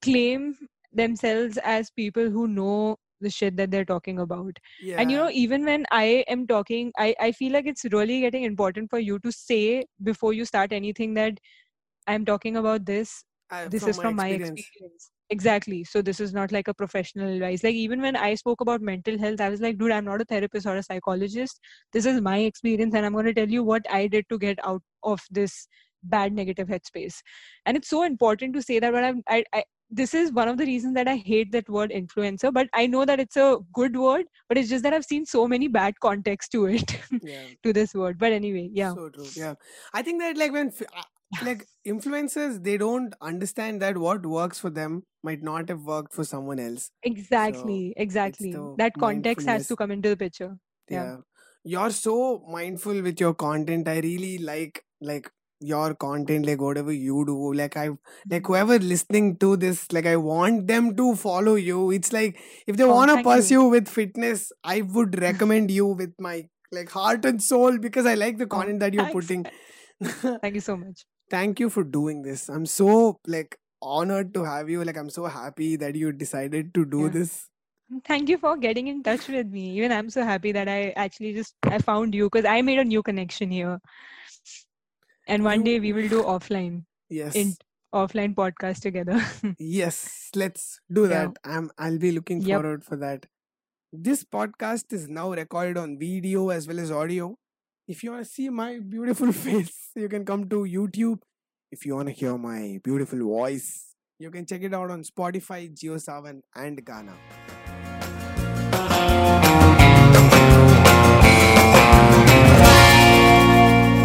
claim themselves as people who know the shit that they're talking about yeah. and you know even when i am talking i i feel like it's really getting important for you to say before you start anything that i'm talking about this I- this is from my experience. exactly. So this is not like a professional advice. Like even when i spoke about mental health i was like dude i'm not a therapist or a psychologist. This is my experience and i'm going to tell you what i did to get out of this bad negative headspace. And it's so important to say that when i'm I, I this is one of the reasons that i hate that word influencer but i know that it's a good word but it's just that i've seen so many bad context to it Yeah. to this word. But anyway yeah. So true. Yeah. I think that like when uh, like influencers they don't understand that what works for them might not have worked for someone else. exactly exactly that context has to come into the picture Yeah. Yeah. You're so mindful with your content. I really like like your content, like whatever you do. Like I Mm-hmm. like whoever listening to this, like I want them to follow you. It's like if they Oh, want to thank you. pursue with fitness, I would recommend you with my like heart and soul because I like the Oh, content that you're thanks. putting. thank you so much thank you for doing this. I'm so like honored to have you. Like i'm so happy that you decided to do Yeah. this. Thank you for getting in touch with me. Even i'm so happy that i actually just i found you because i made a new connection here. And one You- day we will do offline. Yes. In offline podcast together. Yes let's do Yeah. that. I'm i'll be looking Yep. forward for that. This podcast is now recorded on video as well as audio if you want to see my beautiful face you can come to youtube if you want to hear my beautiful voice you can check it out on spotify JioSaavn and Gaana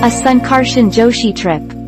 A Sankarshan Joshi trip.